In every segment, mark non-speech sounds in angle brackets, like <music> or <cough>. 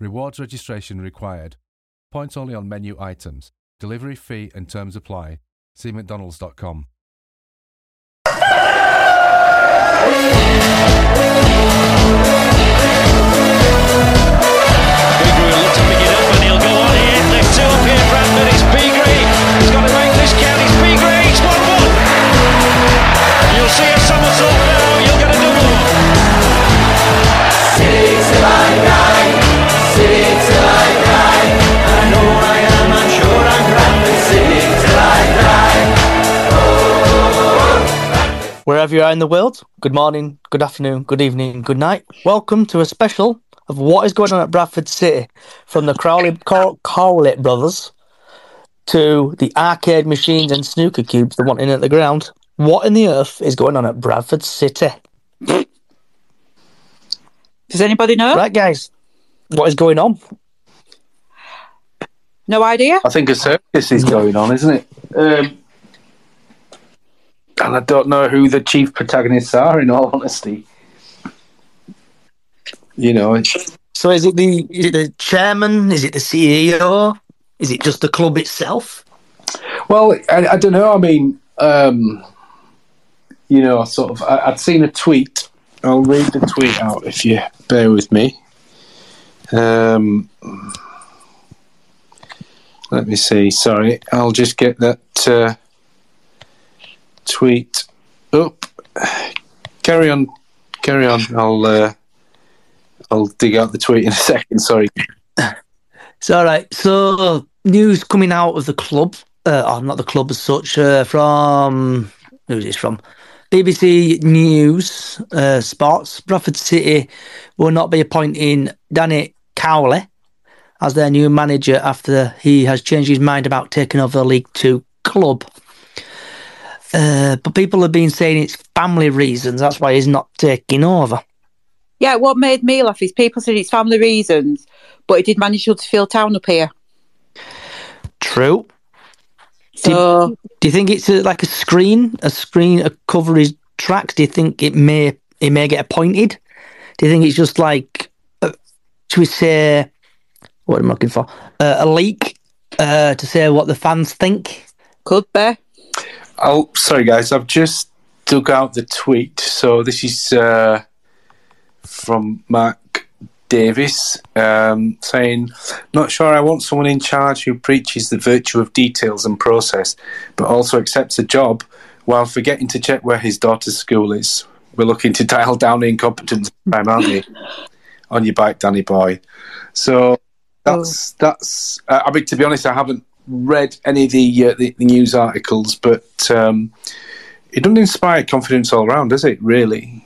Rewards registration required. Points only on menu items. Delivery fee and terms apply. See McDonald's.com. Bigre will look to pick it up and he'll go on here. Wherever you are in the world, good morning, good afternoon, good evening, good night. Welcome to a special of what is going on at Bradford City from the Crowley Cow- Cowlett brothers to the arcade machines and snooker cubes they want in at the ground. What in the earth is going on at Bradford City? Does anybody know? Right, guys, what is going on? No idea. I think a circus is going on, isn't it? Um, and I don't know who the chief protagonists are. In all honesty, you know, So, is it the is it the chairman? Is it the CEO? Is it just the club itself? well, I, I don't know. I mean, um, you know, sort of. I, I'd seen a tweet. I'll read the tweet out if you bear with me. Um, let me see. Sorry, I'll just get that uh, tweet up. Carry on, carry on. I'll uh, I'll dig out the tweet in a second. Sorry. It's all right. So, news coming out of the club, uh, or not the club as such, uh, from who's this from? BBC News uh, Sports. Bradford City will not be appointing Danny Cowley as their new manager after he has changed his mind about taking over the League Two club. Uh, but people have been saying it's family reasons. That's why he's not taking over. Yeah, what made me laugh is people said it's family reasons, but he did manage to fill town up here. True. So Do you think it's a, like a screen, a screen, a cover his tracks? Do you think it may it may get appointed? Do you think it's just like, uh, should we say, what am I looking for? Uh, a leak uh, to say what the fans think? could be. Oh, sorry, guys. I've just dug out the tweet. So this is uh, from Mark Davis um, saying, "Not sure. I want someone in charge who preaches the virtue of details and process, but also accepts a job while forgetting to check where his daughter's school is. We're looking to dial down incompetence time, aren't we? On your bike, Danny boy. So that's that's. Uh, I mean, to be honest, I haven't read any of the uh, the, the news articles, but um, it doesn't inspire confidence all round, does it? Really,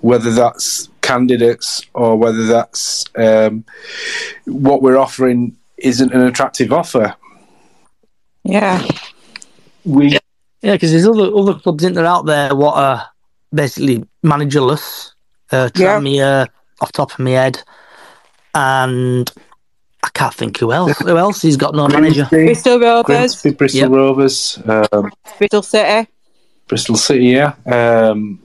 whether that's candidates or whether that's um, what we're offering isn't an attractive offer. Yeah. We Yeah, because there's other other clubs in there out there what are basically managerless. Uh, Yeah. Tranmere, off top of my head, and I can't think who else. who else? He's got no manager. Bristol Rovers, Grimsby, Bristol Yep. Rovers, um, Bristol City. Bristol City, yeah. Um,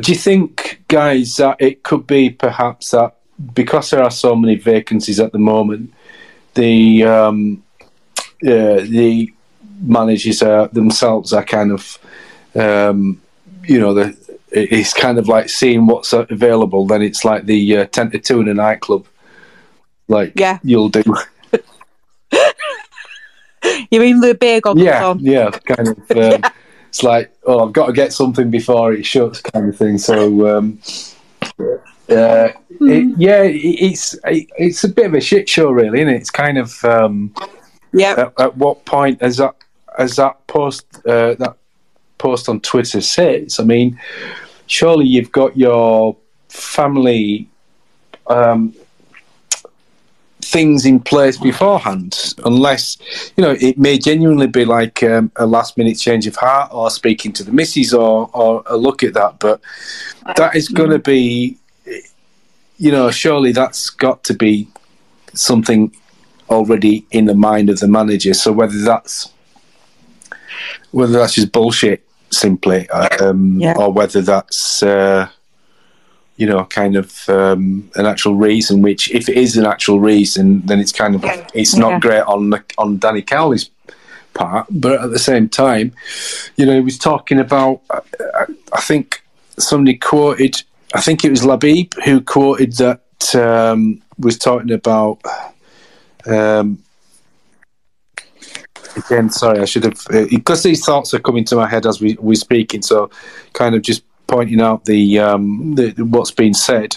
do you think, guys, that it could be perhaps that because there are so many vacancies at the moment, the um, uh, the managers are themselves are kind of um, you know the it's kind of like seeing what's available. Then it's like the uh, ten to two in a nightclub, like Yeah. you'll do. <laughs> You mean the beer goggles yeah, on? yeah, kind of. <laughs> Um, It's like, oh, I've got to get something before it shuts, kind of thing. So, um, uh, it, yeah, it, it's it, it's a bit of a shit show, really, isn't it? It's kind of. Um, yeah. At, at what point has that as that post uh, that post on Twitter says? I mean, surely you've got your family um, things in place beforehand, unless you know it may genuinely be like um, a last minute change of heart, or speaking to the missus, or or a look at that. But that is going to be, you know, surely that's got to be something already in the mind of the manager. So whether that's whether that's just bullshit simply, um, Yeah. or whether that's uh, you know kind of um, an actual reason. Which, if it is an actual reason, then it's kind of it's not Yeah. great on the, on Danny Cowley's part. But at the same time, you know, he was talking about. I, I think somebody quoted. I think it was Labib who quoted that um, was talking about. Um, again, sorry, I should have because these thoughts are coming to my head as we we're speaking. So, kind of just pointing out the, um, the what's been said.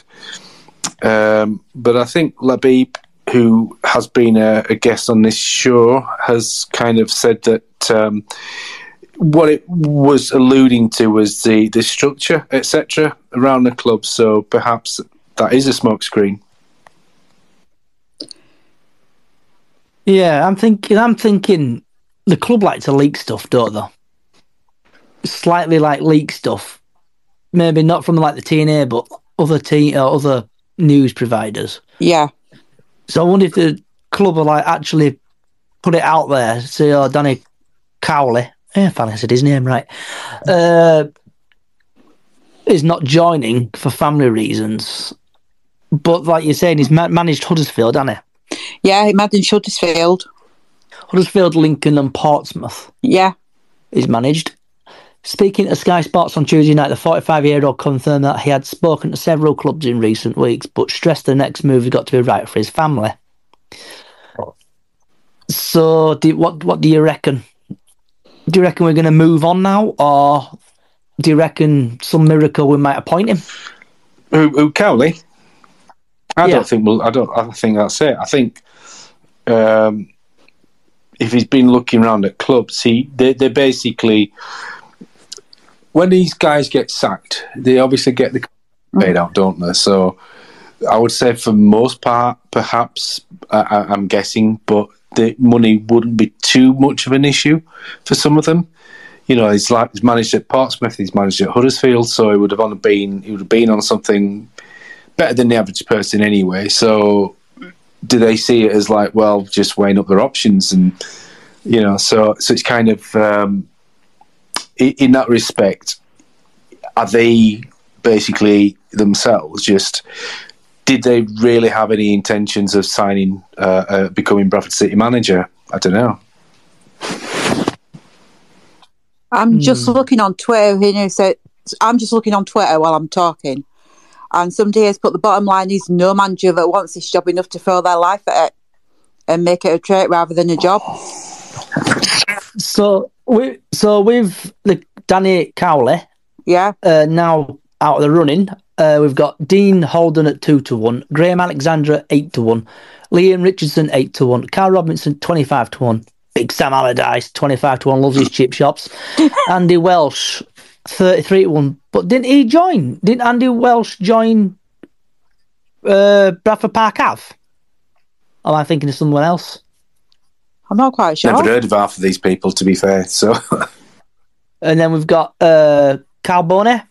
Um, but I think Labib, who has been a, a guest on this show, has kind of said that um, what it was alluding to was the the structure, etc., around the club. So perhaps that is a smokescreen. Yeah, I'm thinking. I'm thinking the club like to leak stuff, don't they? Slightly like leak stuff. Maybe not from like the T&A, but other T or other news providers. Yeah. So I wonder if the club will like actually put it out there. Say, oh, Danny Cowley. Yeah, finally I said his name right. Uh, is not joining for family reasons. But like you're saying, he's ma- managed Huddersfield, hasn't he? Yeah, imagine Shuttersfield. Huddersfield, Huddersfield, Lincoln, and Portsmouth. Yeah. he's managed. Speaking to Sky Sports on Tuesday night, the 45 year old confirmed that he had spoken to several clubs in recent weeks, but stressed the next move has got to be right for his family. So, do, what what do you reckon? Do you reckon we're going to move on now, or do you reckon some miracle we might appoint him? Who, who Cowley? I Yeah. don't think. Well, I don't. I think that's it. I think um, if he's been looking around at clubs, he they they basically when these guys get sacked, they obviously get the paid out, don't they? So I would say for most part, perhaps I, I'm guessing, but the money wouldn't be too much of an issue for some of them. You know, he's like he's managed at Portsmouth, he's managed at Huddersfield, so he would have on been he would have been on something better than the average person anyway. So do they see it as like, well, just weighing up their options and you know, so so it's kind of um, in, in that respect, are they basically themselves just did they really have any intentions of signing uh, uh, becoming Bradford City manager? I don't know. I'm just looking on Twitter. You know, so I'm just looking on Twitter while I'm talking, and somebody has put the bottom line is no manager that wants this job enough to throw their life at it and make it a trait rather than a job. So we so with the Danny Cowley, yeah, uh, now out of the running. Uh, we've got Dean Holden at two to one, Graham Alexander at eight to one, Liam Richardson eight to one, Carl Robinson twenty five to one, Big Sam Allardyce twenty five to one, loves his chip shops, <laughs> Andy Welsh thirty three to one. But didn't he join? Didn't Andy Welsh join uh, Bradford Park Ave? Am I thinking of someone else? I'm not quite sure. Never heard of half of these people, to be fair. So <laughs> And then we've got uh, Cal Boney.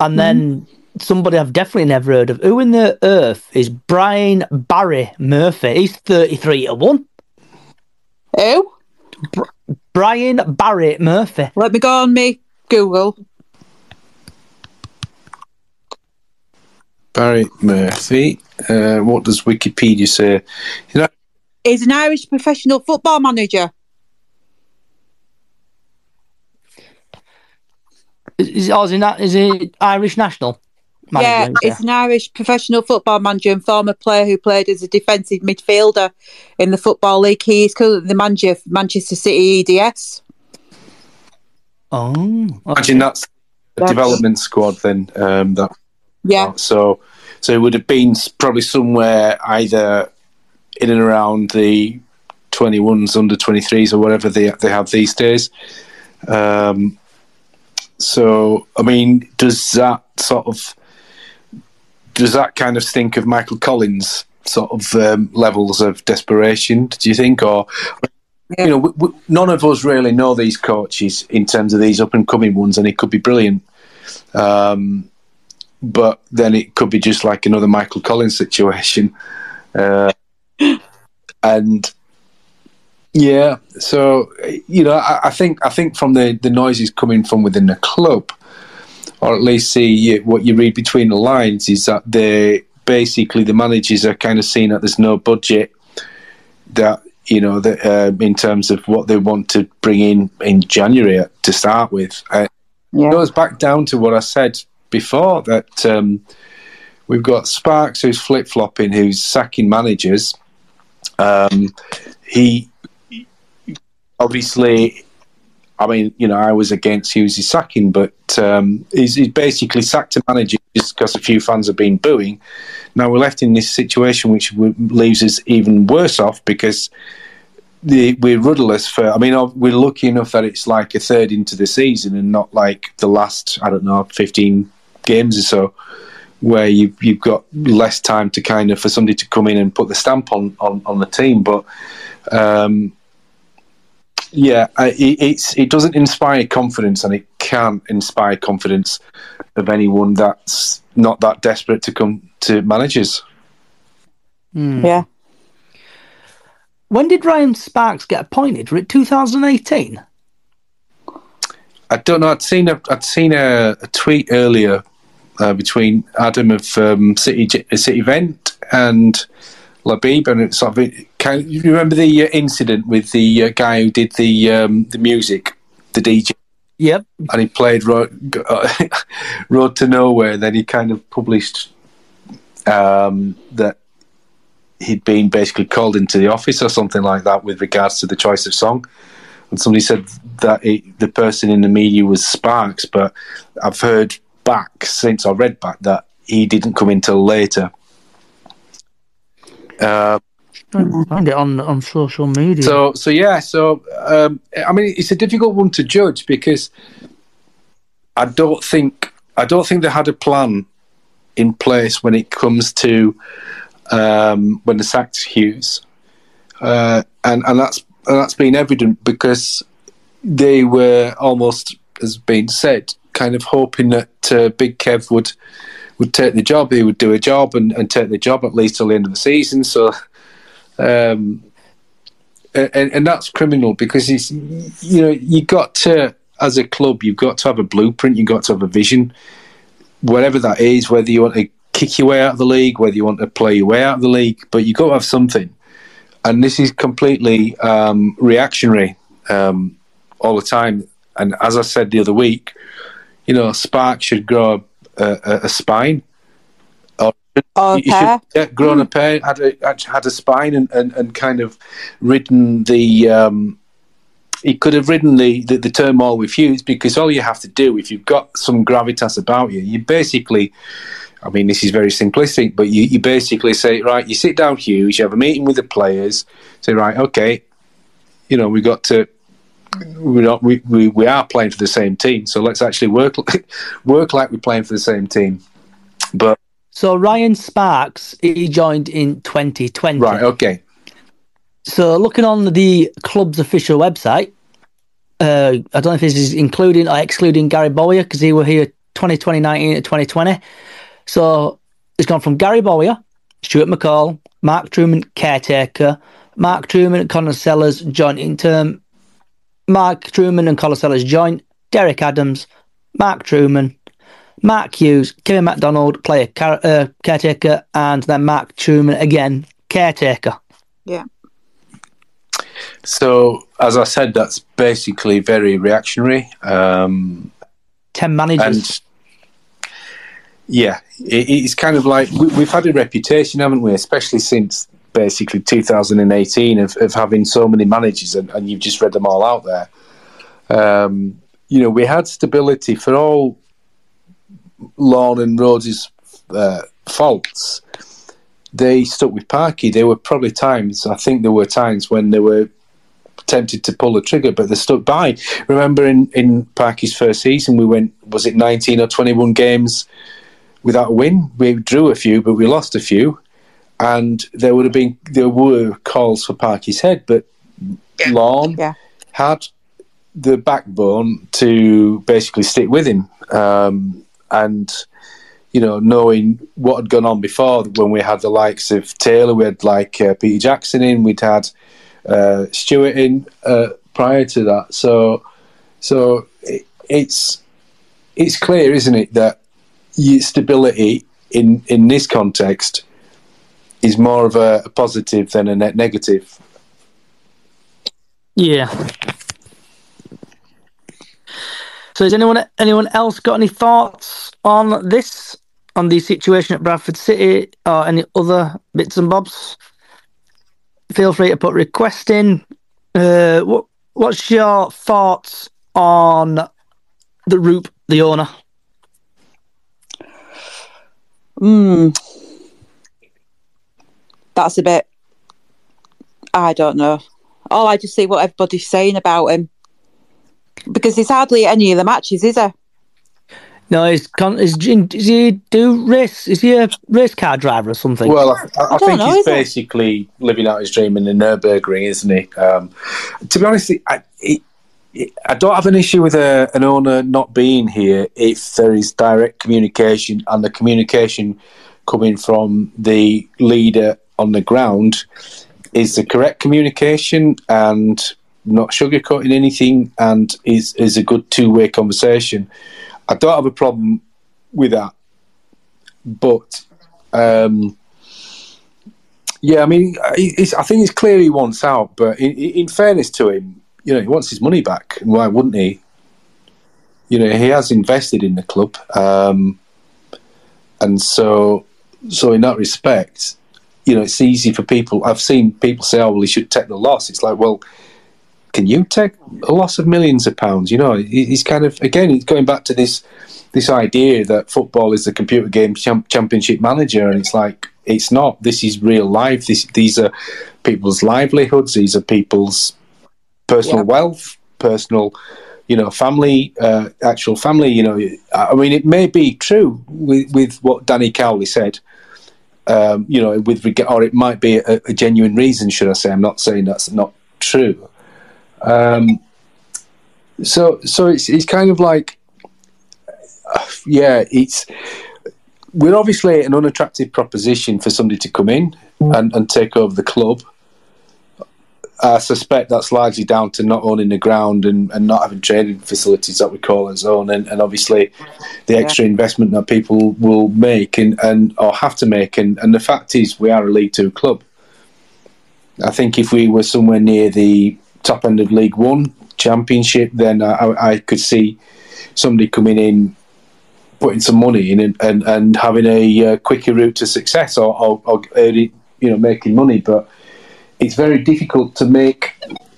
And then somebody I've definitely never heard of. Who in the earth is Brian Barry Murphy? He's 33 to 1. Who? Brian Barry Murphy. Let me go on me Google. Barry Murphy. Uh, what does Wikipedia say? You know, He's an Irish professional football manager. Is, is, oh, is, he na- is he Irish national? yeah, manager, he's an Irish professional football manager and former player who played as a defensive midfielder in the Football League. He is currently the manager of Manchester City EDS. Oh, imagine that's a development squad then. Um, that Yeah. so so it would have been probably somewhere either in and around the 21s, under 23s, or whatever they they have these days. Um, so I mean, does that sort of does that kind of stink of Michael Collins sort of um, levels of desperation? Do you think, or you know, w- w- none of us really know these coaches in terms of these up and coming ones, and it could be brilliant. Um, but then it could be just like another Michael Collins situation. Uh, and yeah, so you know, I, I think I think from the the noises coming from within the club, or at least see what you read between the lines, is that they basically the managers are kind of seeing that there's no budget that you know that uh, in terms of what they want to bring in in January to start with. Uh, It goes back down to what I said before that um, we've got Sparks who's flip flopping, who's sacking managers. Um, he obviously, I mean, you know, I was against Hughes' sacking, but um, he's, he's basically sacked a manager just because a few fans have been booing. Now we're left in this situation, which leaves us even worse off because the, we're rudderless for. I mean, we're lucky enough that it's like a third into the season and not like the last, I don't know, fifteen games or so, where you've you've got less time to kind of for somebody to come in and put the stamp on on, on the team. But um, yeah, I- it, it's it doesn't inspire confidence, and it can't inspire confidence of anyone that's not that desperate to come to managers. Yeah. When did Ryan Sparks get appointed? Was it 2018? I don't know. I'd seen a I'd seen a, a tweet earlier uh, between Adam of um, City J- City Gent and Labib, and it's sort of kind you remember the uh, incident with the uh, guy who did the um, the music, the DJ. Yep. And he played Road, uh, <laughs> Road to Nowhere. Then he kind of published um, that he'd been basically called into the office or something like that with regards to the choice of song. And somebody said that it, the person in the media was Sparks, but I've heard back since I read back that he didn't come in till later. Uh, Find it on on social media. so, so yeah, so um, I mean, it's a difficult one to judge because I don't think I don't think they had a plan in place when it comes to um, when they sacked Hughes, uh, and and that's and that's been evident because they were almost, as been said, kind of hoping that uh, Big Kev would would take the job. He would do a job and, and take the job at least till the end of the season. So. Um, and, and that's criminal because you know you got to as a club you've got to have a blueprint you've got to have a vision whatever that is whether you want to kick your way out of the league whether you want to play your way out of the league but you've got to have something and this is completely um, reactionary um, all the time and as I said the other week you know Spark should grow a, a, a spine or Okay. you should yeah, grown a pair, had a had- a spine, and, and, and kind of ridden the. Um, he could have ridden the, the, the turmoil with Hughes because all you have to do if you've got some gravitas about you, you basically. I mean, this is very simplistic, but you, you basically say, right, you sit down, Hughes, you have a meeting with the players, say, right, okay, you know, we've got to, we're not, we, we, we are playing for the same team, so let's actually work <laughs> work like we're playing for the same team. But So Ryan Sparks, he joined in 2020. right, okay, So looking on the club's official website, uh, I don't know if this is including or excluding Gary Bowyer because he were here 2020, 19 to 2020. So it's gone from Gary Bowyer, Stuart McCall, Mark Trueman, caretaker, Mark Trueman, Conor Sellars, joint interim, Mark Trueman and Conor Sellars joint, Derek Adams, Mark Trueman, Mark Hughes, Kevin MacDonald, player car- uh, caretaker, and then Mark Trueman again, caretaker. Yeah. So, as I said, that's basically very reactionary. Um, 10 managers. and yeah, it, it's kind of like we, we've had a reputation, haven't we? Especially since basically 2018 of, of having so many managers, and, and you've just read them all out there. Um, you know, we had stability for all Lawn and Rhodes' uh, faults. They stuck with Parky. There were probably times, I think there were times when they were tempted to pull the trigger, but they stuck by. Remember in, in Parky's first season, we went, was it 19 or 21 games without a win? We drew a few, but we lost a few. And there would have been, there were calls for Parky's head, but Lawn Yeah. had the backbone to basically stick with him. Um, and, you know, knowing what had gone on before when we had the likes of Taylor, we had like uh, Peter Jackson in, we'd had uh, Stewart in uh, prior to that. So, so it, it's it's clear, isn't it, that y- stability in in this context is more of a, a positive than a net negative. Yeah. So, has anyone anyone else got any thoughts on this, on the situation at Bradford City, or any other bits and bobs? Feel free to put request in. Uh, what What's your thoughts on the Rupp, the owner? Hmm. That's a bit. I don't know. All I just see what everybody's saying about him because he's hardly any of the matches, is he? No, is con- is, is he do race? Is he a race car driver or something? Well, I, I, I don't think know, he's is it? basically living out his dream in the Nurburgring, isn't he? Um, to be honest, I, it, it, I don't have an issue with a, an owner not being here if there is direct communication and the communication coming from the leader on the ground is the correct communication and not sugarcoating anything and is, is a good two way conversation. I don't have a problem with that. But um, yeah, I mean, it's, I think it's clear he wants out. But in, in fairness to him, you know, he wants his money back. Why wouldn't he? You know, he has invested in the club, um, and so so in that respect, you know, it's easy for people. I've seen people say, "Oh, well, he should take the loss." It's like, well, can you take a loss of millions of pounds? You know, he- he's kind of again, he's going back to this this idea that football is a computer game champ- championship manager, and it's like it's not. This is real life. This, these are people's livelihoods. These are people's personal Yeah. wealth, personal, you know, family, uh, actual family. You know, I mean, it may be true with with what Danny Cowley said. Um, you know, with reg- or it might be a, a genuine reason, should I say? I'm not saying that's not true. Um, so, so it's it's kind of like, yeah, it's we're obviously an unattractive proposition for somebody to come in and, and take over the club. I suspect that's largely down to not owning the ground and, and not having training facilities that we call our own, and, and obviously the extra investment that people will make and, and or have to make. And, and the fact is, we are a League Two club. I think if we were somewhere near the top end of League One Championship, then I, I could see somebody coming in, putting some money in, and, and, and having a uh, quicker route to success, or, or, or earning, you know making money. But it's very difficult to make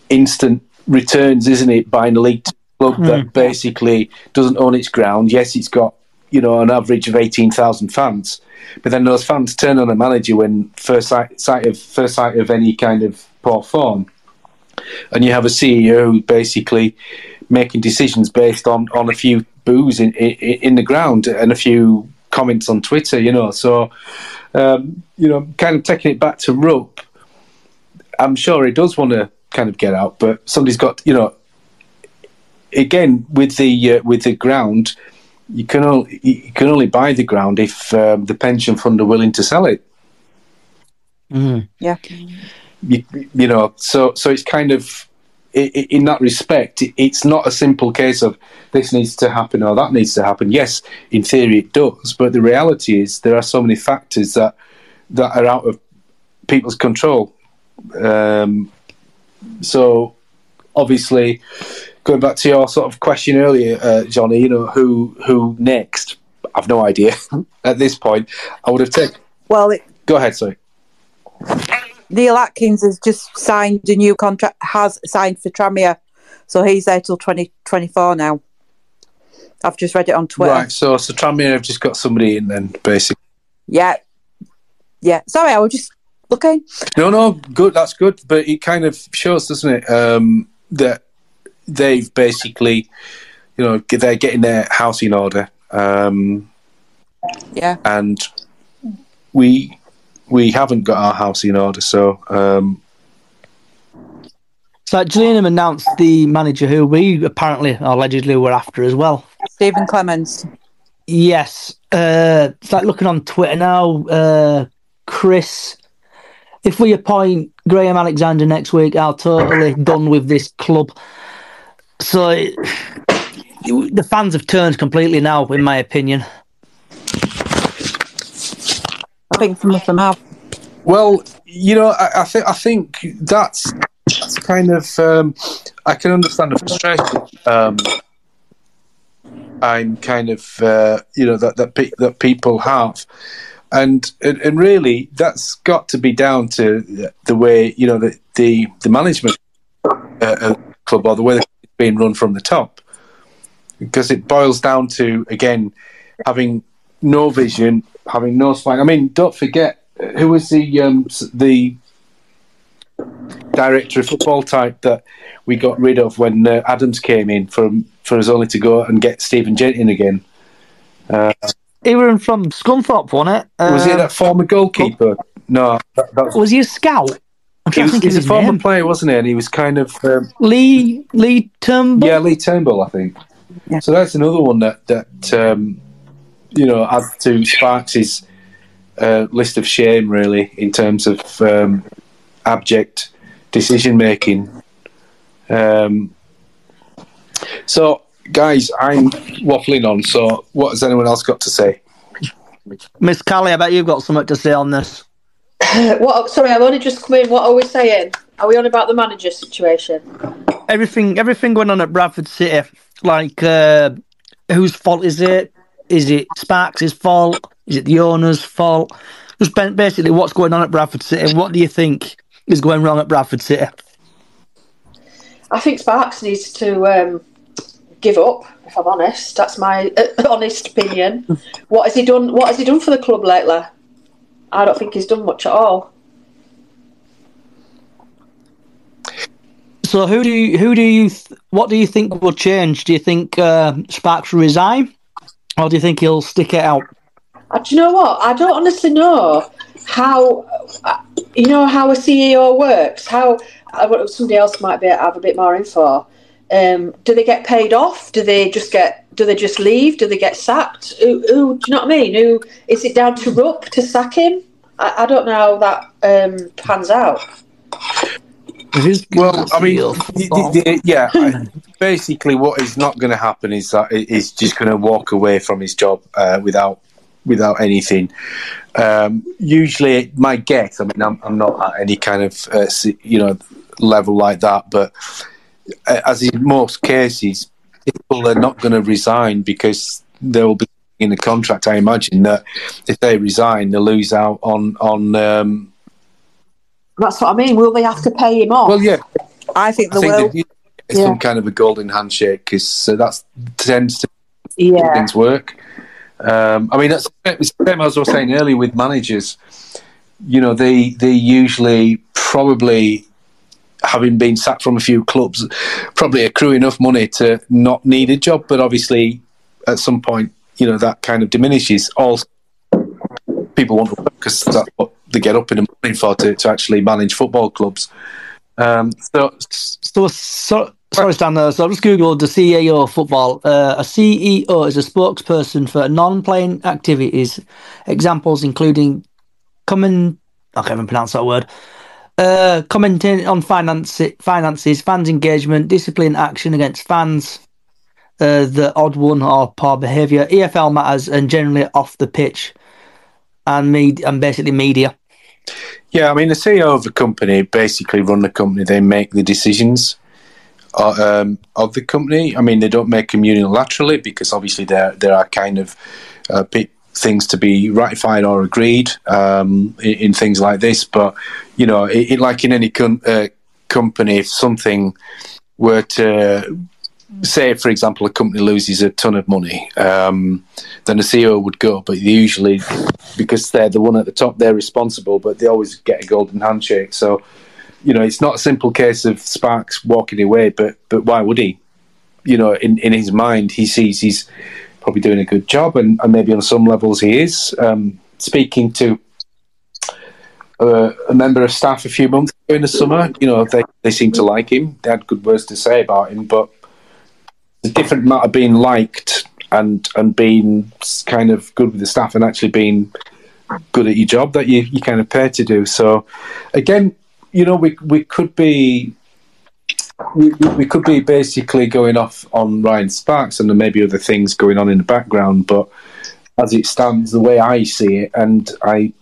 instant returns, isn't it? Buying a league club that basically doesn't own its ground. Yes, it's got you know an average of eighteen thousand fans, but then those fans turn on a manager when first sight, sight of first sight of any kind of poor form, and you have a CEO who's basically making decisions based on, on a few boos in, in in the ground and a few comments on Twitter. You know, so um, you know, kind of taking it back to Rupp. I'm sure he does want to kind of get out, but somebody's got you know. Again, with the uh, with the ground, you can only you can only buy the ground if um, the pension fund are willing to sell it. Yeah. You, you know, so so it's kind of i i in that respect, it's not a simple case of this needs to happen or that needs to happen. Yes, in theory it does, but the reality is there are so many factors that that are out of people's control. Um, so, obviously, going back to your sort of question earlier, uh, Johnny, you know, who who next? I've no idea <laughs> at this point. I would have taken. Well, it, Go ahead, sorry. Neil Adkins has just signed a new contract, has signed for Tranmere, so he's there till 2024 now. I've just read it on Twitter. Right, so so Tranmere have just got somebody in then, basically. Yeah. Yeah. Sorry, I was just looking. No, no, good. That's good, but it kind of shows, doesn't it, um, that they've basically, you know, they're getting their house in order, um, Yeah. and we we haven't got our house in order. So um, So Gillingham announced the manager who we apparently allegedly were after as well. Stephen Clemence. Yes. Uh, it's like looking on Twitter now. Uh, Chris, if we appoint Graham Alexander next week, I'll totally done with this club. So it, <sighs> the fans have turned completely now, in my opinion. I think some of them have. Well, you know, I, I think I think that's that's kind of um, I can understand the frustration. Um, I'm kind of uh, you know that that pe- that people have, and, and really that's got to be down to the way you know the the, the management uh, club or the way it's being run from the top, because it boils down to again having no vision, having no spine. I mean, don't forget who was the um, the director of football type that we got rid of when uh, Adams came in from for us only to go and get Stephen Gent in again. Uh, He was from Scunthorpe, wasn't it? was he Uh, that former goalkeeper? No, that, that's, Was he a scout? He was, he's a former name. player, wasn't he? And he was kind of um, Lee Lee Turnbull. yeah, Lee Turnbull, I think. So that's another one that that um, you know adds to Sparks' uh, list of shame, really, in terms of um, abject decision making. Um, so, guys, I'm waffling on. So, what has anyone else got to say? Miss Callie, I bet you've got something to say on this. <laughs> What? Sorry, I've only just come in. What are we saying? Are we on about the manager situation? Everything, everything going on at Bradford City. Like, uh, whose fault is it? Is it Sparks' fault? Is it the owner's fault? Just basically, what's going on at Bradford City? What do you think is going wrong at Bradford City? I think Sparks needs to um, give up. If I'm honest, that's my uh, <laughs> honest opinion. What has he done? What has he done for the club lately? I don't think he's done much at all. So, who do you, who do you, th- what do you think will change? Do you think uh, Sparks will resign, or do you think he'll stick it out? Uh, do you know what? I don't honestly know how uh, you know how a CEO works. How uh, what- somebody else might be have a bit more info. Um, do they get paid off? Do they just get? Do they just leave? Do they get sacked? Who, who do you know what I mean? Who is it down to Rupp to sack him? I, I don't know how that um, pans out. Well, I mean, y- y- y- yeah. <clears throat> Basically, what is not going to happen is that he's just going to walk away from his job uh, without without anything. Um, usually, my guess. I mean, I'm, I'm not at any kind of uh, you know level like that, but as in most cases, people are not going to resign because there will be in the contract. I imagine that if they resign, they lose out on on. Um, That's what I mean. Will they have to pay him off? well, yeah, I think I they think will. it's Yeah. some kind of a golden handshake because uh, that tends to Yeah. things work. Um, I mean, that's the same as I was saying earlier with managers. You know, they they usually probably having been sacked from a few clubs, probably accrue enough money to not need a job. But obviously, at some point, you know that kind of diminishes. Also, people want to work because that's what they get up in the morning for to, to actually manage football clubs. Um, so, So, so sorry, Stan. uh, So I just googled the CEO of football. Uh, a CEO is a spokesperson for non-playing activities. Examples including common. I can't even pronounce that word. Uh, commenting on finance, finances, fans' engagement, discipline action against fans, uh, the odd one or poor behaviour, EFL matters, and generally off the pitch, and me and basically media. Yeah, I mean, the CEO of the company basically run the company. They make the decisions uh, um, of the company. I mean, they don't make them unilaterally because obviously there there are kind of uh, things to be ratified or agreed um, in, in things like this. But you know, it, it, like in any com- uh, company, if something were to say, for example, a company loses a ton of money, um, then the CEO would go. But usually, because they're the one at the top, they're responsible. But they always get a golden handshake. So, you know, it's not a simple case of Sparks walking away. But but why would he? You know, in in his mind, he sees he's probably doing a good job, and, and maybe on some levels he is. Um, speaking to uh, a member of staff a few months ago in the summer, you know, they, they seem to like him. They had good words to say about him, but the different matter being liked and and being kind of good with the staff and actually being good at your job that you, you kind of pay to do. So again, you know, we we could be we, we could be basically going off on Ryan Sparks and there may be other things going on in the background, but as it stands, the way I see it, and I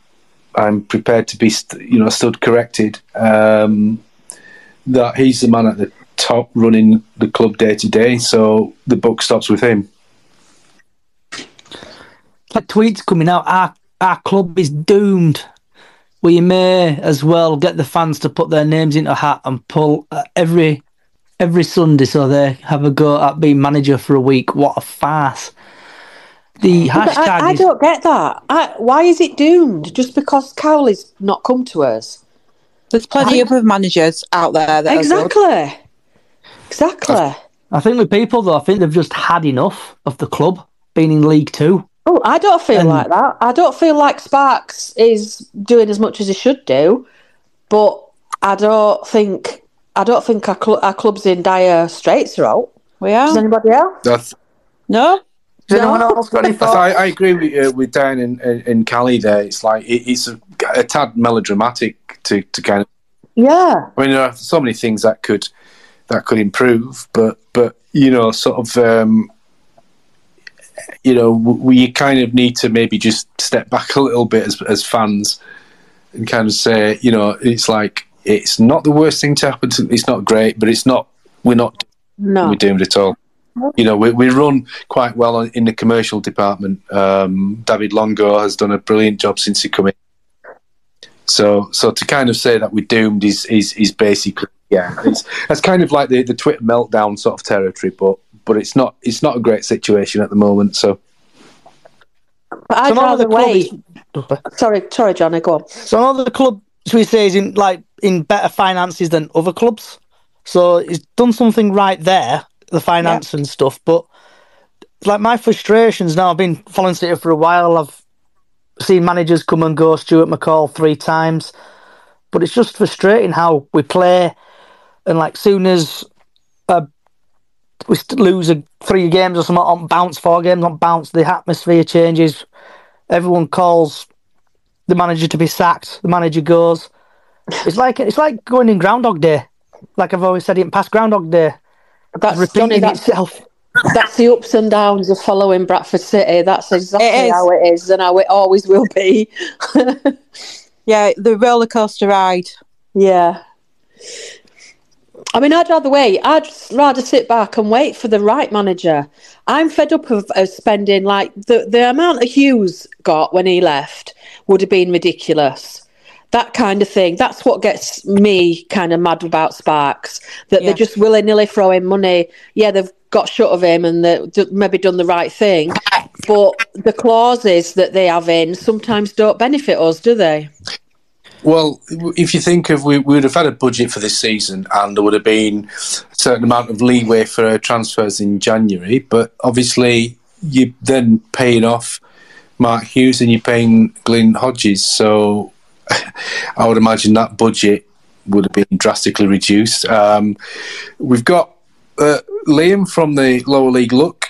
I'm prepared to be you know stood corrected um, that he's the man at the top running the club day to day, so the book stops with him. That tweet's coming out. Our our club is doomed. We may as well get the fans to put their names into a hat and pull uh, every every Sunday so they have a go at being manager for a week. What a farce! The hashtag. I, I is- don't get that. I, why is it doomed? Just because Cowley's not come to us? There's plenty of other managers out there that are good. Exactly. Exactly. I think with people though, I think they've just had enough of the club being in League Two. Oh, I don't feel And- like that. I don't feel like Sparks is doing as much as he should do, but I don't think I don't think our, cl- our club's in dire straits, right? We are. Does anybody else? That's, No? Does anyone else got any <laughs> thoughts? I, I agree with uh, with Dan and, and, and Callie there. It's like it, it's a, a tad melodramatic to, to kind of. Yeah. I mean, there are so many things that could that could improve, but but you know, sort of, um, you know, we kind of need to maybe just step back a little bit as as fans and kind of say, you know, it's like it's not the worst thing to happen. To, it's not great, but it's not. We're not. No. We're doomed at all. You know, we, we run quite well on- in the commercial department. Um, David Longo has done a brilliant job since he came in. So, so to kind of say that we're doomed is is, is basically yeah, it's that's kind of like the, the Twitter meltdown sort of territory, but but it's not it's not a great situation at the moment. So But I'd So now rather the club wait. Sorry, sorry, Johnny, go on. So another club, should we say, is in like in better finances than other clubs. So he's done something right there, the finance and stuff. But like my frustrations now, I've been following City for a while. I've seen managers come and go. Stuart McCall three times, but it's just frustrating how we play. And like soon as uh, we lose a, three games or something on bounce, four games on bounce, the atmosphere changes. Everyone calls the manager to be sacked. The manager goes. It's like it's like going in Groundhog Day. Like I've always said, in past Groundhog Day, That's Johnny. That's itself. that's the ups and downs of following Bradford City. That's exactly It how it is and how it always will be. <laughs> Yeah, the roller coaster ride. yeah. I mean, I'd rather wait. I'd rather sit back and wait for the right manager. I'm fed up of, of spending like the the amount that Hughes got when he left would have been ridiculous. That kind of thing. That's what gets me kind of mad about Sparks. That Yeah. they're just willy nilly throwing money. Yeah, they've got shut of him and they've maybe done the right thing, but the clauses that they have in sometimes don't benefit us, do they? Well, if you think of, we, we would have had a budget for this season, and there would have been a certain amount of leeway for transfers in January. But obviously, you're then paying off Mark Hughes and you're paying Glyn Hodges. So I would imagine that budget would have been drastically reduced. Um, we've got uh, Liam from the lower league look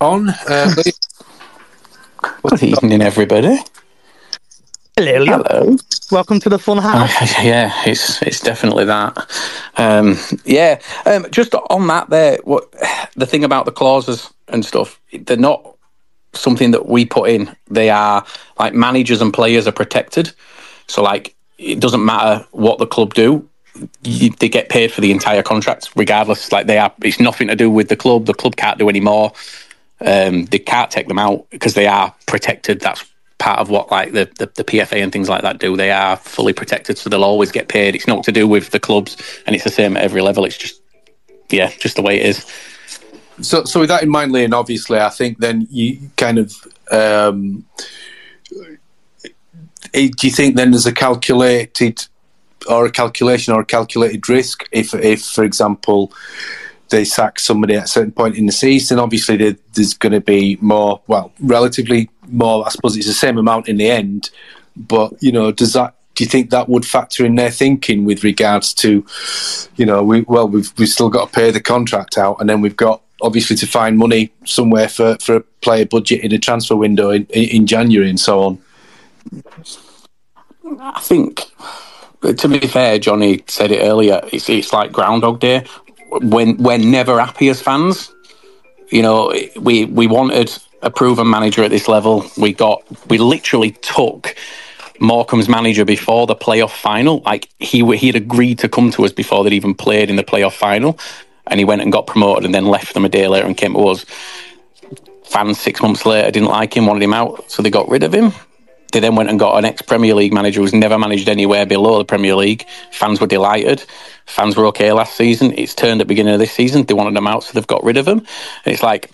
on. Uh, <laughs> Liam, Good evening, everybody. Hello, Liam. Hello. Welcome to the fun house. Uh, yeah, it's it's definitely that. Um, yeah, um, just on that, there, what the thing about the clauses and stuff, they're not something that we put in. They are like managers and players are protected. So like, it doesn't matter what the club do. You, they get paid for the entire contract, regardless. Like they are, it's nothing to do with the club. The club can't do any more. Um, they can't take them out because they are protected. That's part of what like the, the, the PFA and things like that do. They are fully protected, so they'll always get paid. It's not to do with the clubs, and it's the same at every level. It's just yeah, just the way it is. So, so with that in mind, Liam, obviously, I think then you kind of. Um, eh, do you think then there's a calculated or a calculation or a calculated risk if, if for example, they sack somebody at a certain point in the season? Obviously, there, there's going to be more. Well, relatively more. I suppose it's the same amount in the end. But you know, does that? Do you think that would factor in their thinking with regards to, you know, we well we've we've still got to pay the contract out, and then we've got obviously to find money somewhere for, for a player budget in a transfer window in, in January and so on. I think, to be fair, Johnny said it earlier. It's it's like Groundhog Day. When we're never happy as fans, you know, we we wanted a proven manager at this level. We got we literally took Morecambe's manager before the playoff final. Like he he had agreed to come to us before they'd even played in the playoff final, and he went and got promoted and then left them a day later and came to us. Fans six months later didn't like him, wanted him out, so they got rid of him. They then went and got an ex Premier League manager who's never managed anywhere below the Premier League. Fans were delighted. Fans were okay last season. It's turned at the beginning of this season. They wanted them out, so they've got rid of them. And it's like,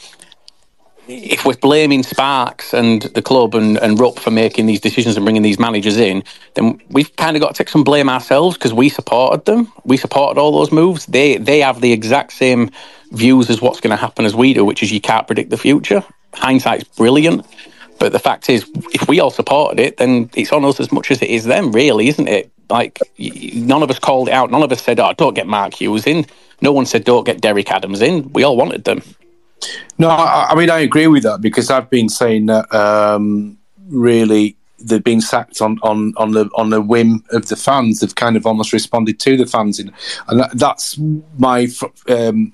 if we're blaming Sparks and the club and, and Rupp for making these decisions and bringing these managers in, then we've kind of got to take some blame ourselves because we supported them. We supported all those moves. They they have the exact same views as what's going to happen as we do, which is you can't predict the future. Hindsight's brilliant. But the fact is, if we all supported it, then it's on us as much as it is them, really, isn't it? Like, none of us called it out. None of us said, oh, don't get Mark Hughes in. No one said, don't get Derek Adams in. We all wanted them. No, I, I mean, I agree with that because I've been saying that um, really they've been sacked on, on, on the on the whim of the fans. They've kind of almost responded to the fans, in, and that, that's my um,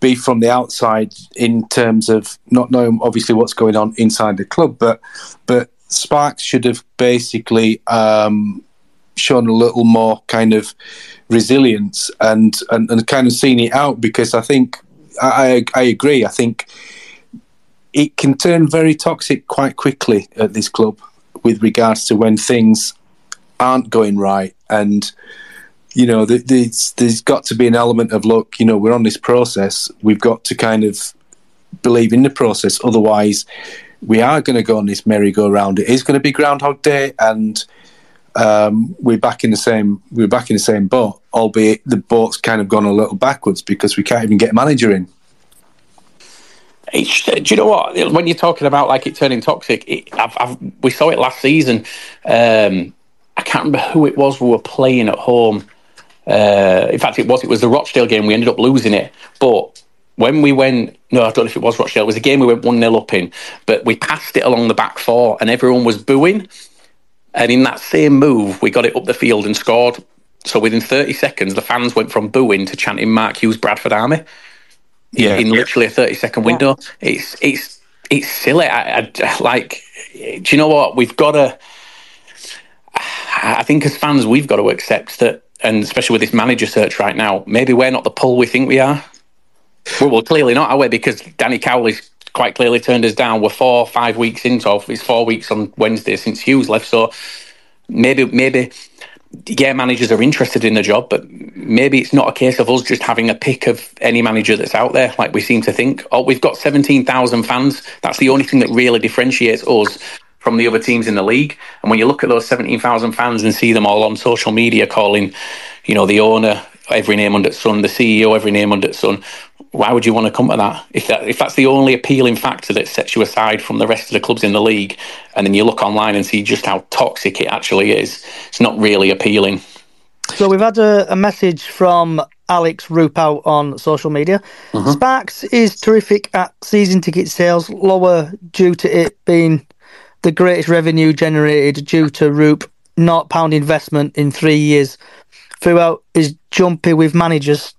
beef from the outside in terms of not knowing obviously what's going on inside the club. But but Sparks should have basically um, shown a little more kind of resilience and, and and kind of seen it out because I think I I agree. I think it can turn very toxic quite quickly at this club with regards to when things aren't going right and you know there's, there's got to be an element of look you know we're on this process we've got to kind of believe in the process otherwise we are going to go on this merry-go-round it is going to be groundhog day and um, we're back in the same we're back in the same boat albeit the boat's kind of gone a little backwards because we can't even get a manager in it's, do you know what? When you're talking about like it turning toxic, it, I've, I've, we saw it last season. Um, I can't remember who it was we were playing at home. Uh, in fact, it was it was the Rochdale game. We ended up losing it, but when we went, no, I don't know if it was Rochdale. It was a game we went one 0 up in, but we passed it along the back four, and everyone was booing. And in that same move, we got it up the field and scored. So within 30 seconds, the fans went from booing to chanting Mark Hughes Bradford Army yeah, in literally a 30 second window. Yeah. It's it's it's silly. I, I, like, do you know what? We've got to. I think as fans, we've got to accept that, and especially with this manager search right now, maybe we're not the pull we think we are. Well, well clearly not, are we? Because Danny Cowley's quite clearly turned us down. We're four, five weeks into. It's four weeks on Wednesday since Hughes left. So maybe, maybe yeah, managers are interested in the job, but maybe it's not a case of us just having a pick of any manager that's out there, like we seem to think. Oh, we've got 17,000 fans. That's the only thing that really differentiates us from the other teams in the league. And when you look at those 17,000 fans and see them all on social media calling, you know, the owner every name under the sun, the CEO every name under the sun, why would you want to come to that? If that if that's the only appealing factor that sets you aside from the rest of the clubs in the league, and then you look online and see just how toxic it actually is, it's not really appealing. So we've had a, a message from Alex Roop on social media. Mm-hmm. Sparks is terrific at season ticket sales, lower due to it being the greatest revenue generated due to Rupp not pound investment in three years. Throughout is jumpy with managers.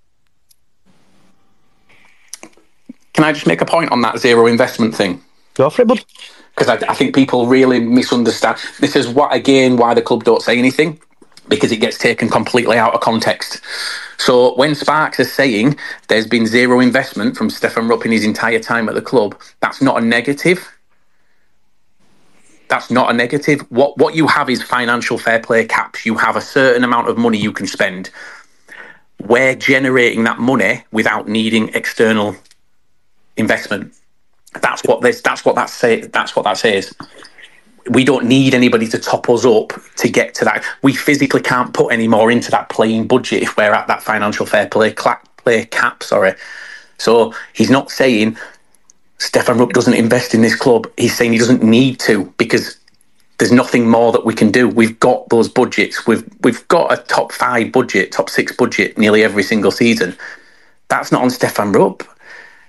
Can I just make a point on that zero investment thing? Go for it, bud. Because I, I think people really misunderstand. This is what again why the club don't say anything because it gets taken completely out of context. So when Sparks is saying there's been zero investment from Stefan Rupp in his entire time at the club, that's not a negative. That's not a negative. What what you have is financial fair play caps. You have a certain amount of money you can spend. We're generating that money without needing external investment. That's what this. That's what that say. That's what that says. We don't need anybody to top us up to get to that. We physically can't put any more into that playing budget if we're at that financial fair play play cap. Sorry. So he's not saying Stefan Rupp doesn't invest in this club. He's saying he doesn't need to because there's nothing more that we can do. We've got those budgets. We've we've got a top five budget, top six budget nearly every single season. That's not on Stefan Rupp.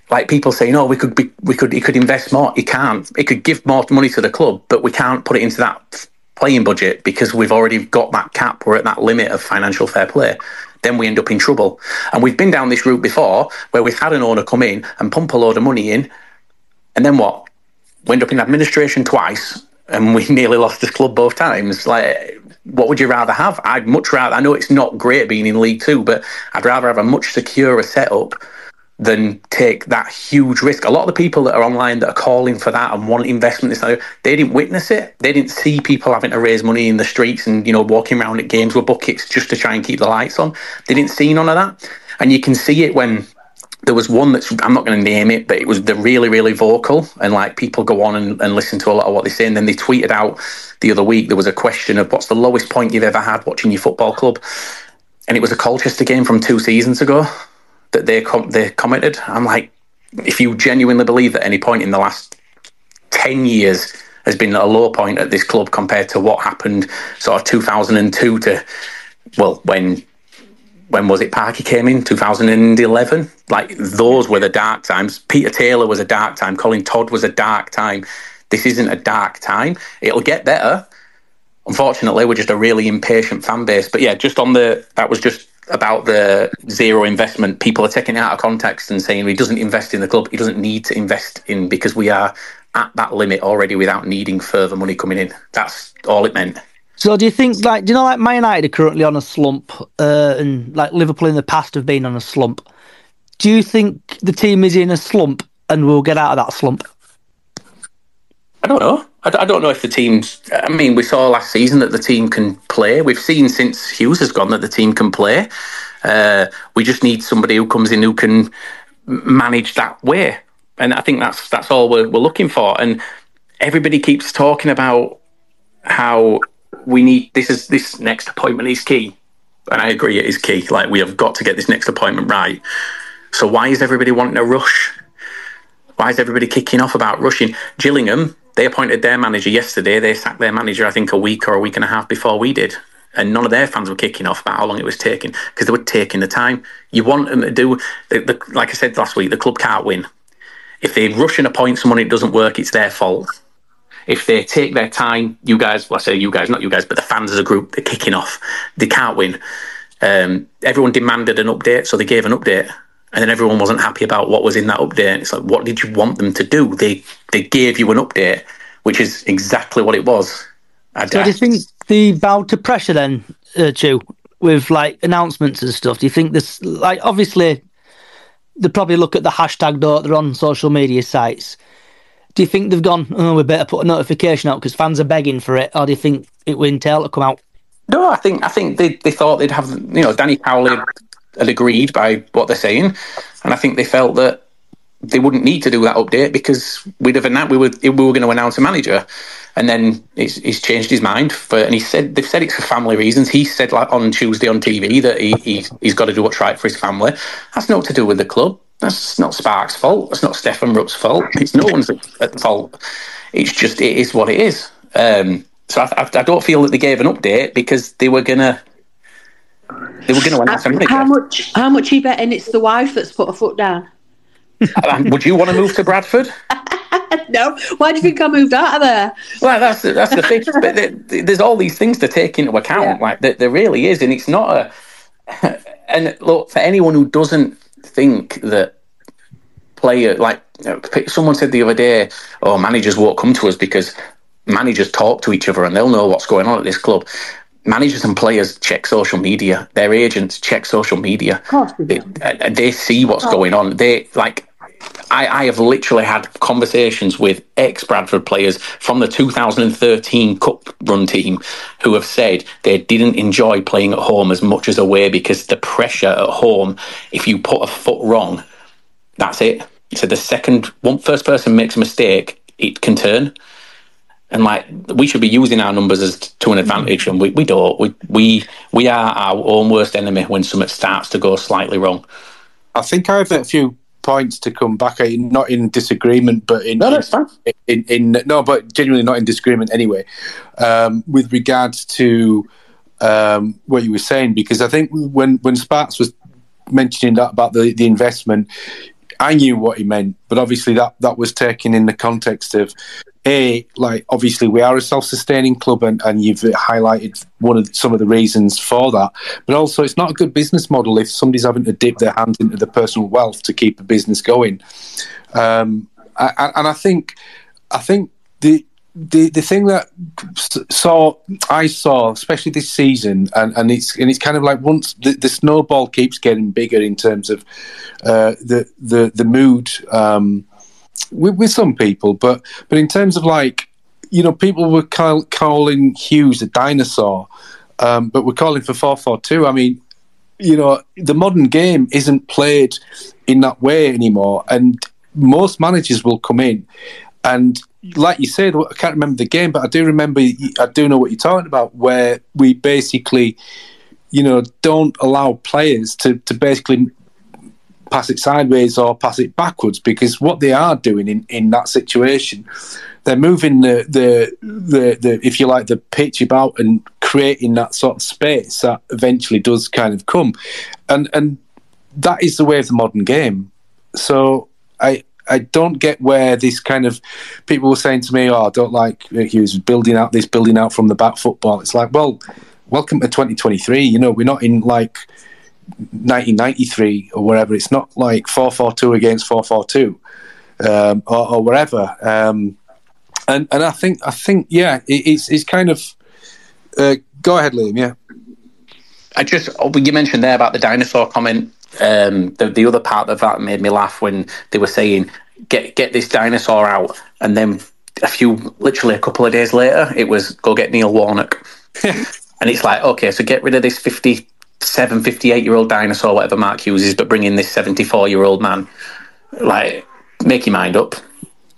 Like people saying, "Oh, we could be, we could, he could invest more." He can't. He could give more money to the club, but we can't put it into that playing budget because we've already got that cap. We're at that limit of financial fair play. Then we end up in trouble. And we've been down this route before, where we've had an owner come in and pump a load of money in, and then what? We end up in administration twice, and we <laughs> nearly lost this club both times. Like, what would you rather have? I'd much rather. I know it's not great being in League Two, but I'd rather have a much securer setup than take that huge risk. A lot of the people that are online that are calling for that and want investment, they didn't witness it. They didn't see people having to raise money in the streets and you know walking around at games with buckets just to try and keep the lights on. They didn't see none of that, and you can see it when there was one that's I'm not going to name it, but it was the really really vocal and like people go on and, and listen to a lot of what they say. And then they tweeted out the other week there was a question of what's the lowest point you've ever had watching your football club, and it was a Colchester game from two seasons ago that they com- they commented. I'm like, if you genuinely believe that any point in the last ten years has been a low point at this club compared to what happened sort of 2002 to well when when was it Parky came in 2011 like those were the dark times. Peter Taylor was a dark time. Colin Todd was a dark time. This isn't a dark time. It'll get better. Unfortunately we're just a really impatient fan base. But yeah just on the that was just about the zero investment. People are taking it out of context and saying he doesn't invest in the club. He doesn't need to invest in because we are at that limit already without needing further money coming in. That's all it meant So do you think like do you know like Man United are currently on a slump uh, and like Liverpool in the past have been on a slump? Do you think the team is in a slump and will get out of that slump? I don't know. I, don't know if the team's. I mean, we saw last season that the team can play. We've seen since Hughes has gone that the team can play. Uh, we just need somebody who comes in who can manage that way, and I think that's that's all we're, we're looking for. And everybody keeps talking about how we need this is this next appointment is key, and I agree it is key. Like we have got to get this next appointment right. So why is everybody wanting to rush? Why is everybody kicking off about rushing? Gillingham, they appointed their manager yesterday. They sacked their manager, I think, a week or a week and a half before we did. And none of their fans were kicking off about how long it was taking because they were taking the time. You want them to do, the, the, like I said last week, the club can't win. If they rush and appoint someone, it doesn't work, it's their fault. If they take their time, you guys, well, I say you guys, not you guys, but the fans as a group, they're kicking off. They can't win. Um, everyone demanded an update, so they gave an update and then everyone wasn't happy about what was in that update. It's like, what did you want them to do? They they gave you an update, which is exactly what it was. I, So do you think the bow to pressure then, uh, Chew, with like announcements and stuff? Do you think this like obviously they probably look at the hashtag though they're on social media sites. Do you think they've gone? Oh, we better put a notification out because fans are begging for it, or do you think it will entail to come out? No, I think I think they, they thought they'd have you know Danny Cowley had agreed by what they're saying, and I think they felt that they wouldn't need to do that update because we'd have announced we were we were going to announce a manager, and then he's, he's changed his mind for and he said they've said it's for family reasons. He said like on Tuesday on TV that he, he he's got to do what's right for his family. That's not to do with the club. That's not Sparks' fault. That's not Stefan Rupp's fault. <laughs> It's no one's at fault. It's just it is what it is. Um, so I, I, I don't feel that they gave an update because they were gonna they were gonna announce a manager. How much? How much are you betting it's the wife that's put her foot down? <laughs> Would you want to move to Bradford? <laughs> no, why do you think I moved out of there? Well, that's the, that's the thing. but there, there's all these things to take into account. Yeah. Like there, there really is, and it's not a. And look, for anyone who doesn't think that player like someone said the other day, oh, managers won't come to us because managers talk to each other and they'll know what's going on at this club. Managers and players check social media. Their agents check social media. Of course They, and uh, they see what's Oh. going on. They like. I, I have literally had conversations with ex Bradford players from the 2013 Cup run team who have said they didn't enjoy playing at home as much as away because the pressure at home, if you put a foot wrong, that's it. So the second one first person makes a mistake, it can turn. And like we should be using our numbers as to an advantage, and we, we don't. We we we are our own worst enemy when something starts to go slightly wrong. I think I have a few points to come back at, not in disagreement, but in No, no, it's fine. in, in no, but genuinely not in disagreement anyway. Um, with regards to um, what you were saying, because I think when when Sparks was mentioning that about the the investment, I knew what he meant, but obviously that that was taken in the context of a like obviously we are a self-sustaining club and, and you've highlighted one of some of the reasons for that but also it's not a good business model if somebody's having to dip their hand into the personal wealth to keep a business going. Um, I- and i think i think the the the thing that saw I saw, especially this season, and, and it's and it's kind of like once the, the snowball keeps getting bigger in terms of uh, the the the mood um, with, with some people, but but in terms of like you know people were call, calling Hughes a dinosaur, um, but we're calling for four four two. I mean, you know, the modern game isn't played in that way anymore, and most managers will come in and like you said, I can't remember the game, but I do remember. I do know what you're talking about, where we basically, you know, don't allow players to to basically pass it sideways or pass it backwards because what they are doing in, in that situation, they're moving the, the the the if you like the pitch about and creating that sort of space that eventually does kind of come, and and that is the way of the modern game. So I I don't get where this kind of people were saying to me, "Oh, I don't like Hughes building out this, building out from the back football." It's like, well, welcome to 2023. You know, we're not in like 1993 or wherever. It's not like 442 against 442 um, or, or wherever. Um, and and I think I think yeah, it, it's it's kind of. Uh, go ahead, Liam. Yeah. I just oh, you mentioned there about the dinosaur comment. Um, the the other part of that made me laugh when they were saying get get this dinosaur out, and then a few literally a couple of days later, it was go get Neil Warnock, <laughs> and it's like okay, so get rid of this 57, 58 year old dinosaur, whatever Mark Hughes is, but bring in this seventy four year old man. Like, make your mind up.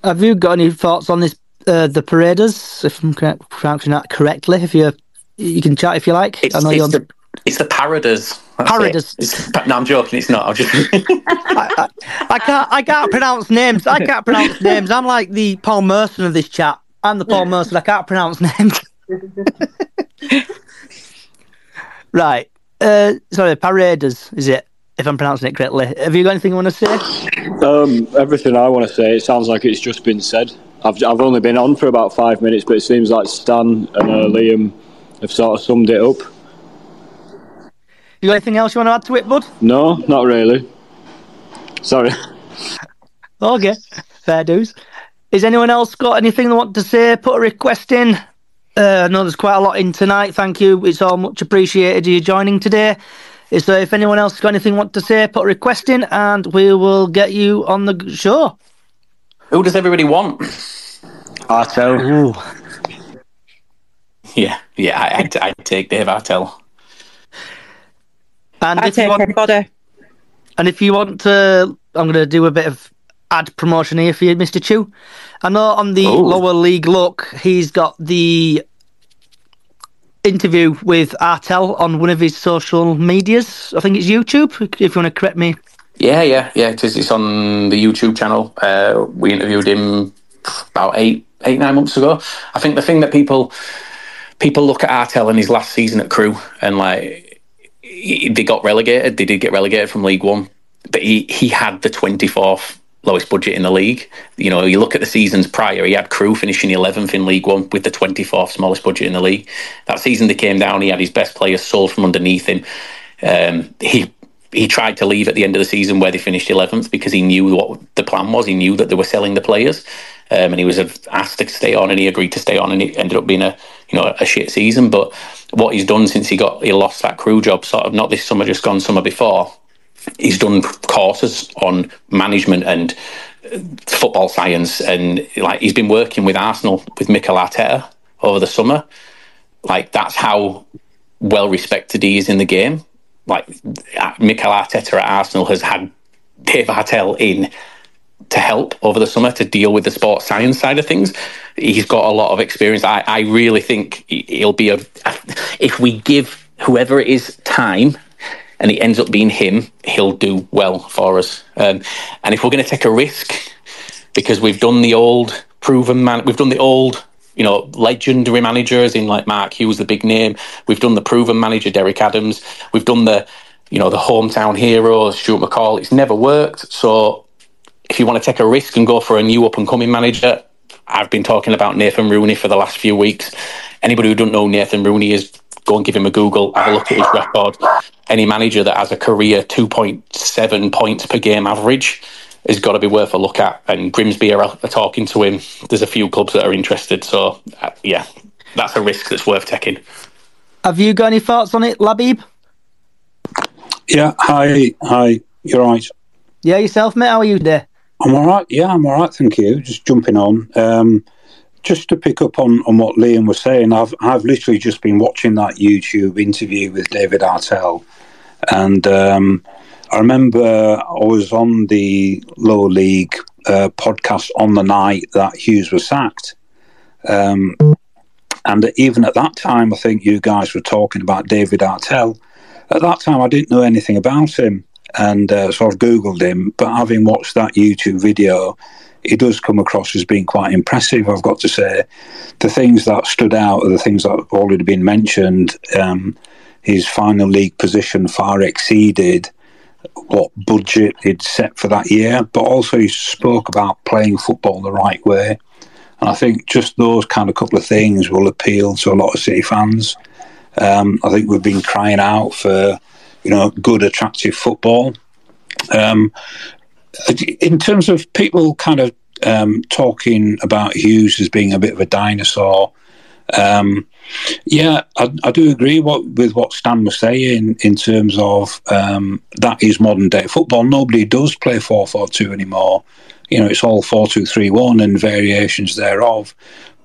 Have you got any thoughts on this? Uh, the Paraders, if I'm pronouncing that correctly. If you you can chat if you like. It's, I know it's you're. the it's the Paraders. That's it. Paraders. No, I'm joking. It's not. I'm just. <laughs> <laughs> I, I, I can't. I can't pronounce names. I can't pronounce names. I'm like the Paul Merson of this chat. I'm the Paul Merson. I can't pronounce names. <laughs> right. Uh, sorry, Paredes is it? If I'm pronouncing it correctly. Have you got anything you want to say? Um, everything I want to say, it sounds like it's just been said. I've, I've only been on for about five minutes, but it seems like Stan and uh, Liam have sort of summed it up. You got anything else you want to add to it, bud? No, not really. Sorry. <laughs> Okay, fair dues. Is anyone else got anything they want to say? Put a request in. Uh, I know there's quite a lot in tonight. Thank you. It's all much appreciated you joining today. Is so if anyone else got anything want to say, put a request in, and we will get you on the show. Who does everybody want? Artell. Ooh. Yeah, yeah. I, I'd, I'd take Dave Artell. And I if you want, everybody. and if you want to, I'm going to do a bit of ad promotion here for you, Mr. Chew. I know on the Oh. lower league look, he's got the interview with Artell on one of his social medias. I think it's YouTube. If you want to correct me, Yeah, yeah, yeah. It is. It's on the YouTube channel. Uh, we interviewed him about eight, eight, nine months ago. I think the thing that people people look at Artell in his last season at Crewe and like he- they got relegated. They did get relegated from League One, but he he had the twenty fourth lowest budget in the league. You know, you look at the seasons prior, he had Crewe finishing 11th in League One with the 24th smallest budget in the league. That season they came down, he had his best players sold from underneath him. Um, he he tried to leave at the end of the season where they finished 11th because he knew what the plan was. He knew that they were selling the players, um, and he was asked to stay on, and he agreed to stay on, and it ended up being a you know a shit season. But what he's done since he got he lost that Crewe job, sort of not this summer, just gone summer before, he's done courses on management and uh, football science, and like he's been working with Arsenal with Mikel Arteta over the summer. Like that's how well respected he is in the game. Like Mikel Arteta at Arsenal has had Dave Artell in to help over the summer to deal with the sports science side of things. He's got a lot of experience. I, I really think he'll be a. If we give whoever it is time and it ends up being him, he'll do well for us. Um, and if we're going to take a risk, because we've done the old proven man, we've done the old, you know, legendary managers in like Mark Hughes, the big name. We've done the proven manager Derek Adams. We've done the, you know, the hometown hero Stuart McCall. It's never worked. So if you want to take a risk and go for a new up and coming manager, I've been talking about Nathan Rooney for the last few weeks. Anybody who doesn't know Nathan Rooney is go and give him a Google, have a look at his record. Any manager that has a career 2.7 points per game average has got to be worth a look at. And Grimsby are, are talking to him. There's a few clubs that are interested. So, uh, yeah, that's a risk that's worth taking. Have you got any thoughts on it, Labib? Yeah, hi, hi, you're right. Yeah, yourself, mate. How are you today? I'm all right. Yeah, I'm all right. Thank you. Just jumping on. Um, just to pick up on, on what Liam was saying, I've I've literally just been watching that YouTube interview with David Artell, and um, I remember I was on the lower league uh, podcast on the night that Hughes was sacked, um, and even at that time, I think you guys were talking about David Artell. At that time, I didn't know anything about him, and uh, so I've googled him. But having watched that YouTube video he does come across as being quite impressive, I've got to say. The things that stood out are the things that have already been mentioned. Um, his final league position far exceeded what budget he'd set for that year, but also he spoke about playing football the right way. And I think just those kind of couple of things will appeal to a lot of City fans. Um, I think we've been crying out for, you know, good, attractive football. Um, in terms of people kind of um, talking about Hughes as being a bit of a dinosaur, um, yeah, I, I, do agree what, with what Stan was saying in terms of um, that is modern day football. Nobody does play 4 4 2 anymore. You know, it's all 4 2 3 1 and variations thereof.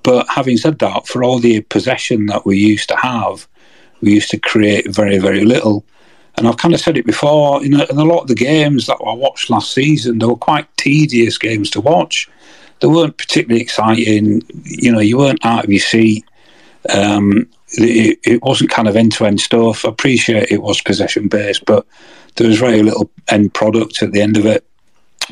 But having said that, for all the possession that we used to have, we used to create very, very little. And I've kind of said it before, in a, a lot of the games that I watched last season, they were quite tedious games to watch. They weren't particularly exciting. You know, you weren't out of your seat. Um, it, it, wasn't kind of end to end stuff. I appreciate it was possession based, but there was very little end product at the end of it.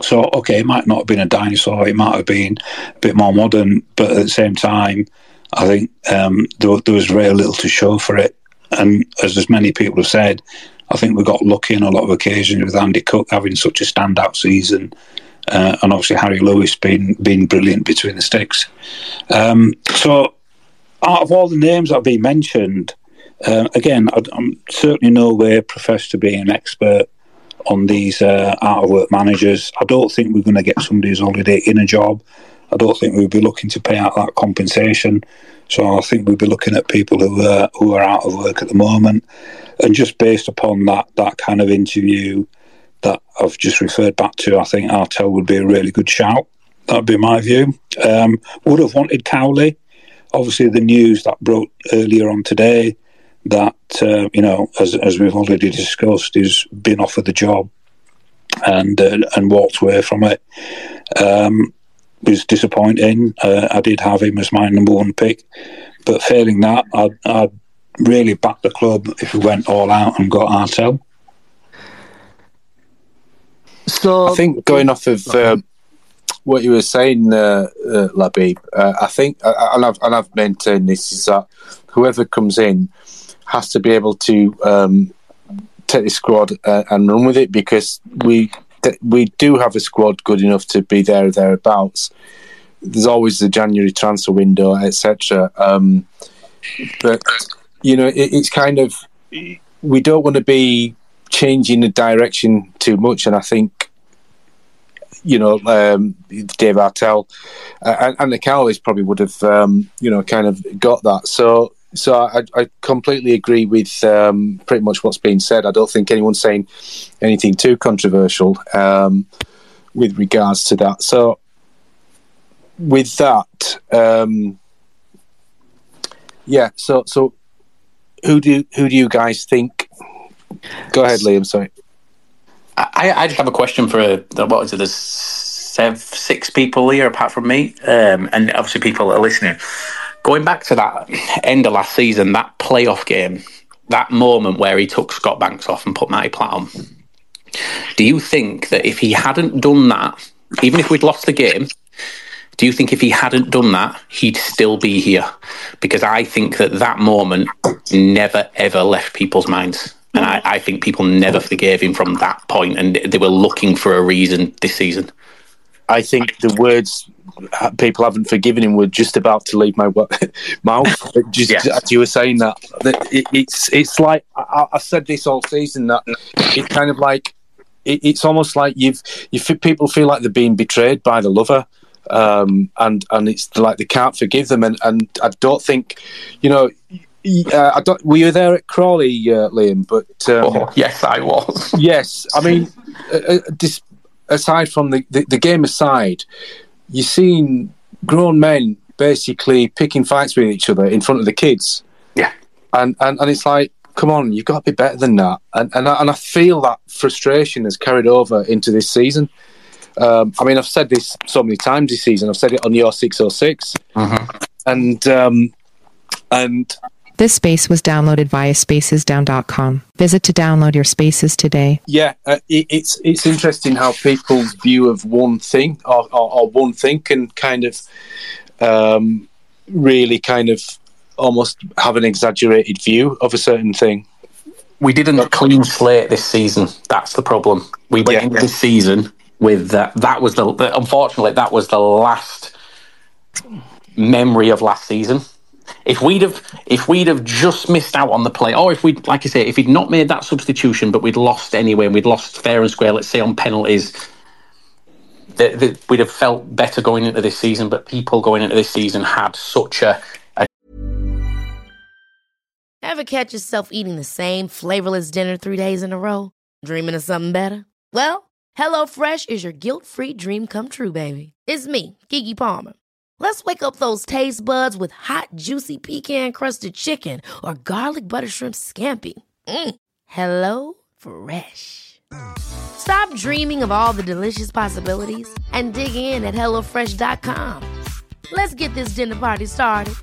So, okay, it might not have been a dinosaur, it might have been a bit more modern, but at the same time, I think um, there, there was very little to show for it. And as, as many people have said, I think we got lucky on a lot of occasions with Andy Cook having such a standout season. Uh, and obviously Harry Lewis being being brilliant between the sticks. Um, so, out of all the names that have been mentioned, uh, again, I, am certainly no way professed to be an expert on these uh, out of work managers. I don't think we're going to get somebody who's already in a job. I don't think we'll be looking to pay out that compensation. So I think we'd be looking at people who are who are out of work at the moment and just based upon that that kind of interview that I've just referred back to, I think Artell would be a really good shout. That'd be my view. Um, would have wanted Cowley. Obviously, the news that broke earlier on today that uh, you know, as as we've already discussed, he's been offered the job and uh, and walked away from it. Um, was disappointing. Uh, I did have him as my number one pick, but failing that, I'd, I'd really back the club if we went all out and got Artell. So I think going off of uh, what you were saying, uh, uh, Labib, uh, I think, uh, and I've, and I've maintained this, is that whoever comes in has to be able to um, take the squad uh, and run with it because we that we do have a squad good enough to be there or thereabouts. There's always the January transfer window, etc. Um, but you know, it, it's kind of we don't want to be changing the direction too much, and I think you know, um, Dave Artell uh, and, and the Cowleys probably would have, um, you know, kind of got that. So, so I, I completely agree with um, pretty much what's been said. I don't think anyone's saying anything too controversial um, with regards to that. So, with that, um, yeah. So, so who do who do you guys think? Go ahead, Liam. Sorry. I, I just have a question for what is it? There's six people here apart from me, um, and obviously people are listening. Going back to that end of last season, that playoff game, that moment where he took Scott Banks off and put Matty Platt on. Do you think that if he hadn't done that, even if we'd lost the game, do you think if he hadn't done that, he'd still be here? Because I think that that moment never ever left people's minds. And I, I think people never forgave him from that point, and they were looking for a reason this season. I think the words people haven't forgiven him were just about to leave my <laughs> mouth. <laughs> just as you were saying that, that it, it's it's like I, I've said this all season that it's kind of like it, it's almost like you've you people feel like they're being betrayed by the lover. Um, and and it's like they can't forgive them, and, and I don't think, you know, uh, I don't. Were you there at Crawley, uh, Liam? But um, oh, yes, I was. yes, I mean, uh, uh, dis- aside from the, the, the game aside, you've seen grown men basically picking fights with each other in front of the kids. Yeah, and and, and it's like, come on, you've got to be better than that. And and I, and I feel that frustration has carried over into this season. Um, I mean, I've said this so many times this season. I've said it on your six oh six, and um, and This space was downloaded via spacesdown.com. Visit to download your spaces today. Yeah, uh, it, it's it's interesting how people's view of one thing or, or, or one thing can kind of um, really kind of almost have an exaggerated view of a certain thing. We didn't clean slate this season. That's the problem. We went into this season with that. That was the, the unfortunately that was the last memory of last season. If we'd have if we'd have just missed out on the play, or if we would like I say, if he'd not made that substitution, but we'd lost anyway, and we'd lost fair and square, let's say on penalties, that, that we'd have felt better going into this season. But people going into this season had such a, a Ever catch yourself eating the same flavorless dinner three days in a row? Dreaming of something better? Well, HelloFresh is your guilt free dream come true, baby. It's me, Keke Palmer. Let's wake up those taste buds with hot, juicy pecan crusted chicken or garlic butter shrimp scampi. Mm. Hello Fresh. Stop dreaming of all the delicious possibilities and dig in at HelloFresh.com. Let's get this dinner party started.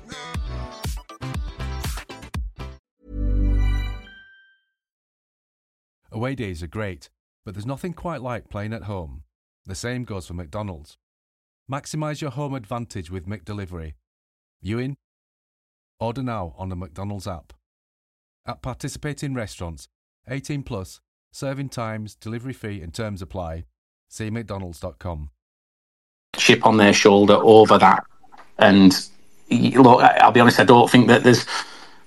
Away days are great, but there's nothing quite like playing at home. The same goes for McDonald's. Maximise your home advantage with McDelivery. You in? Order now on the McDonald's app. At participating restaurants, 18 plus, serving times, delivery fee and terms apply. See mcdonalds.com. chip on their shoulder over that. And look, I'll be honest, I don't think that there's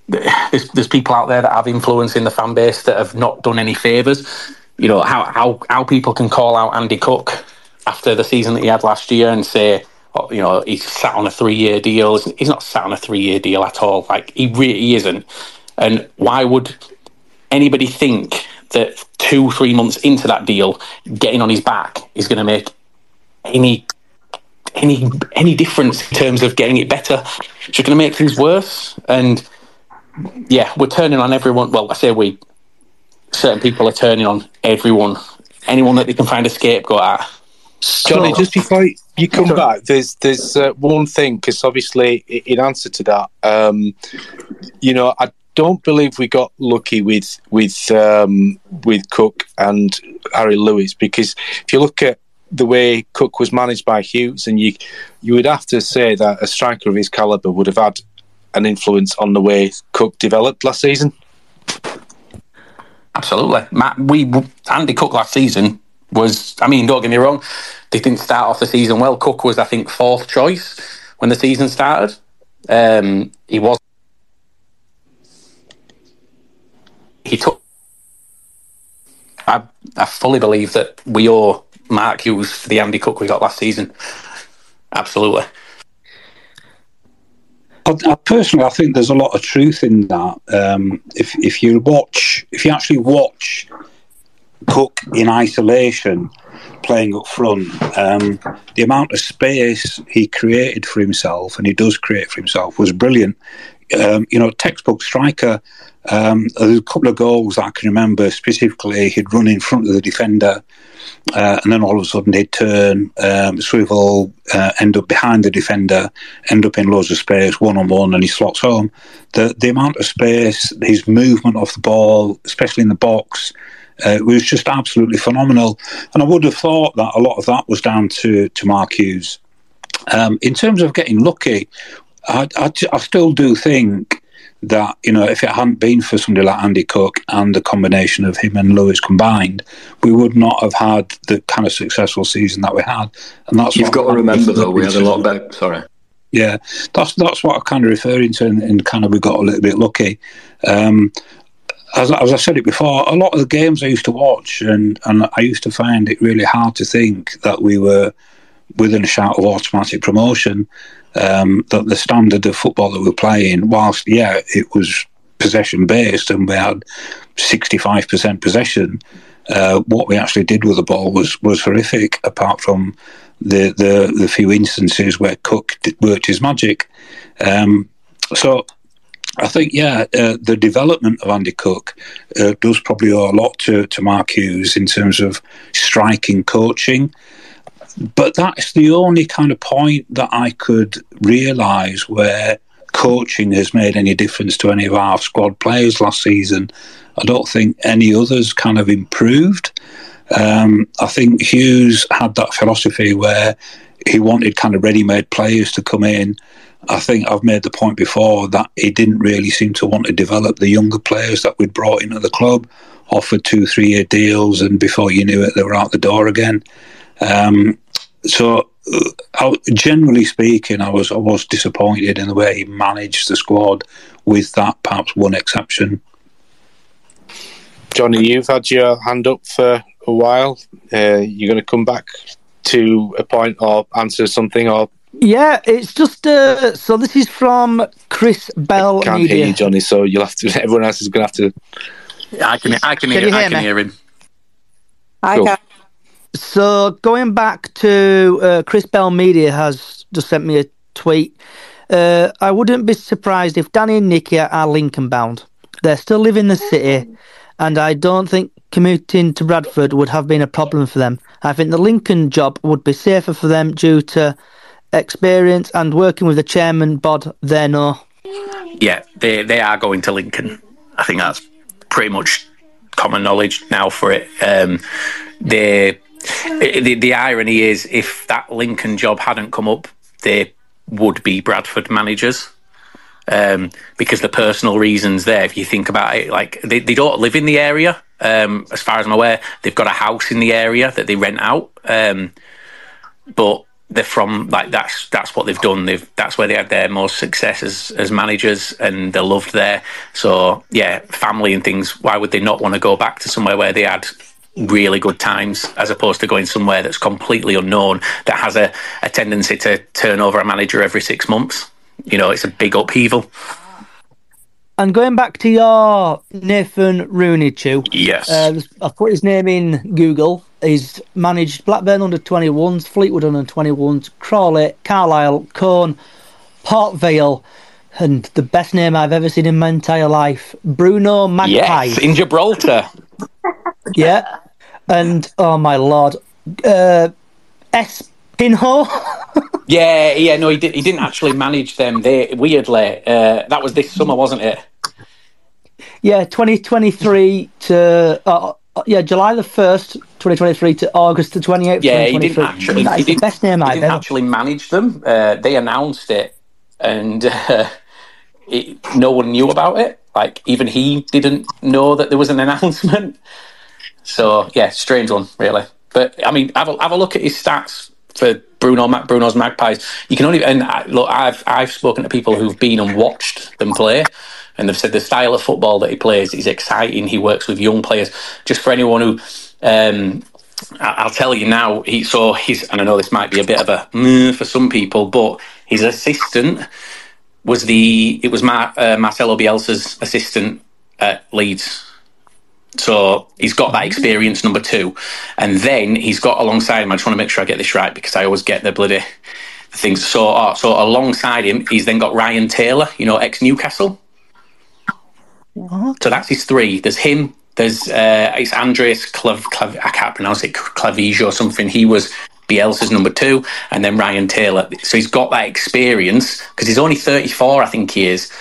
there's, there's people out there that have influence in the fan base that have not done any favors. You know how how how people can call out Andy Cook after the season that he had last year and say. oh, You know, he's sat on a three-year deal. He's not sat on a three-year deal at all. Like he really isn't. And why would anybody think that two, three months into that deal, getting on his back is going to make any any any difference in terms of getting it better. It's just going to make things worse. And yeah, we're turning on everyone. Well, I say we. Certain people are turning on everyone, anyone that they can find a scapegoat at. Johnny, just before you come back, there's there's uh, one thing because obviously, in answer to that, um, you know, I don't believe we got lucky with with um, with Cook and Harry Lewis because if you look at the way Cook was managed by Hughes, and you you would have to say that a striker of his caliber would have had an influence on the way Cook developed last season. Absolutely, Matt. We Andy Cook last season was, I mean, don't get me wrong, they didn't start off the season well. Cook was, I think, fourth choice when the season started. Um, he was. He took. I, I fully believe that we owe Mark Hughes for the Andy Cook we got last season. Absolutely. I, personally, I think there's a lot of truth in that. Um, if if you watch, if you actually watch Cook in isolation, playing up front, um, the amount of space he created for himself, and he does create for himself, was brilliant. Um, you know, textbook striker. Um, there's a couple of goals I can remember specifically. He'd run in front of the defender, uh, and then all of a sudden he'd turn, um, swivel, uh, end up behind the defender, end up in loads of space, one on one, and he slots home. The the amount of space, his movement off the ball, especially in the box, uh, was just absolutely phenomenal. And I would have thought that a lot of that was down to to Mark Hughes. Um, in terms of getting lucky, I, I, I still do think that you know if it hadn't been for somebody like Andy Cook and the combination of him and Lewis combined, we would not have had the kind of successful season that we had. And that's You've got to remember though, we had a lot better. Sorry. Yeah, that's that's what I'm kind of referring to, and, and kind of we got a little bit lucky. Um, as, as I said it before, a lot of the games I used to watch, and, and I used to find it really hard to think that we were within a shout of automatic promotion. Um, that the standard of football that we were playing, whilst yeah, it was possession based, and we had sixty five percent possession. Uh, what we actually did with the ball was was horrific. Apart from the the, the few instances where Cook did, worked his magic. Um, so I think, yeah, uh, the development of Andy Cook uh, does probably owe a lot to, to Mark Hughes in terms of striking coaching. But that's the only kind of point that I could realise where coaching has made any difference to any of our squad players last season. I don't think any others kind of improved. Um, I think Hughes had that philosophy where he wanted kind of ready-made players to come in. I think I've made the point before that he didn't really seem to want to develop the younger players that we'd brought into the club, offered two, three-year deals, and before you knew it, they were out the door again. Um, so, uh, generally speaking, I was I was disappointed in the way he managed the squad, with that perhaps one exception. Johnny, you've had your hand up for a while. Uh, you're going to come back to a point or answer something, or Yeah, it's just uh, so. This is from Chris Bell I can't Media. hear you, Johnny. So you'll have to. <laughs> Everyone else is going to have to. I can, I can, Can hear, you I hear can me? hear him. I Cool. can. So going back to uh, Chris Bell Media has just sent me a tweet. Uh, I wouldn't be surprised if Danny and Nicky are Lincoln bound. They're still live in the city, and I don't think commuting to Bradford would have been a problem for them. I think the Lincoln job would be safer for them due to experience and working with the chairman bod they know. Yeah, they they are going to Lincoln. I think that's pretty much common knowledge now for it. Um, they, the the irony is, if that Lincoln job hadn't come up, they would be Bradford managers. Um, because the personal reasons there, if you think about it, like they, they don't live in the area. Um, as far as I'm aware, they've got a house in the area that they rent out. Um, but they're from like that's that's what they've done. They've that's where they had their most success as as managers, and they're loved there. So yeah, family and things. Why would they not want to go back to somewhere where they had really good times, as opposed to going somewhere that's completely unknown that has a, a tendency to turn over a manager every six months? You know, it's a big upheaval. And going back to your Nathan Rooney, Chew. Yes. Uh, I've put his name in Google. He's managed Blackburn under 21s, Fleetwood under 21s, Crawley, Carlisle, Cone, Port Vale, and the best name I've ever seen in my entire life, Bruno Magpie. Yes, in Gibraltar. <laughs> yeah. And, oh my lord, uh, S. Pinho. <laughs> Yeah, yeah, no, he, did, he didn't actually manage them. They weirdly, uh, that was this summer, wasn't it? yeah, 2023 to, uh, uh, yeah, July the 1st, 2023 to August the 28th, Yeah, he 2023. didn't actually. That he is the best name I've ever actually manage them. Uh, they announced it, and uh, <laughs> it, no one knew about it. Like even he didn't know that there was an <laughs> announcement. So yeah, strange one, really. But I mean, have a, have a look at his stats for Bruno Bruno's Magpies. You can only and look, I've I've spoken to people who've been and watched them play, and they've said the style of football that he plays is exciting. He works with young players. Just for anyone who. Um, I'll tell you now. He so he's, and I know this might be a bit of a mm, for some people, but his assistant was the it was Mar, uh, Marcelo Bielsa's assistant at Leeds. So he's got that experience, number two. And then he's got alongside him, I just want to make sure I get this right because I always get the bloody things. So, uh, so alongside him, he's then got Ryan Taylor, you know, ex Newcastle. So that's his three. There's him. There's uh, it's Andreas Clav, Clav, I can't pronounce it Clavige or something. He was Bielsa's number two, and then Ryan Taylor. So he's got that experience because he's only 34, I think he is.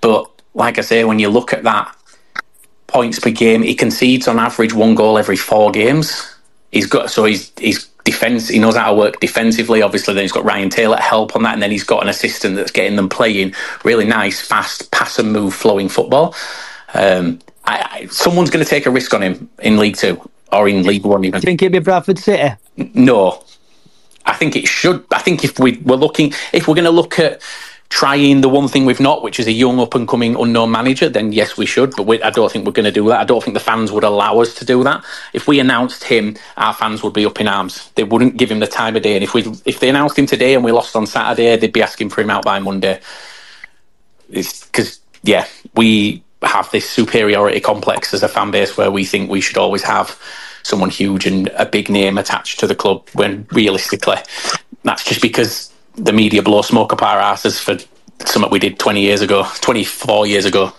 But like I say, when you look at that points per game, he concedes on average one goal every four games. He's got so he's he's defense. He knows how to work defensively. Obviously, then he's got Ryan Taylor to help on that, and then he's got an assistant that's getting them playing really nice, fast, pass and move, flowing football. Um, I, I, someone's going to take a risk on him in League Two or in League One. Even Do you think it'd be Bradford City? No, I think it should. I think if we were looking, if we're going to look at trying the one thing we've not, which is a young up and coming unknown manager, then yes, we should. But we, I don't think we're going to do that. I don't think the fans would allow us to do that. If we announced him, our fans would be up in arms. They wouldn't give him the time of day. And if we if they announced him today and we lost on Saturday, they'd be asking for him out by Monday. It's because yeah, we have this superiority complex as a fan base where we think we should always have someone huge and a big name attached to the club when realistically that's just because the media blow smoke up our asses for something we did 20 years ago 24 years ago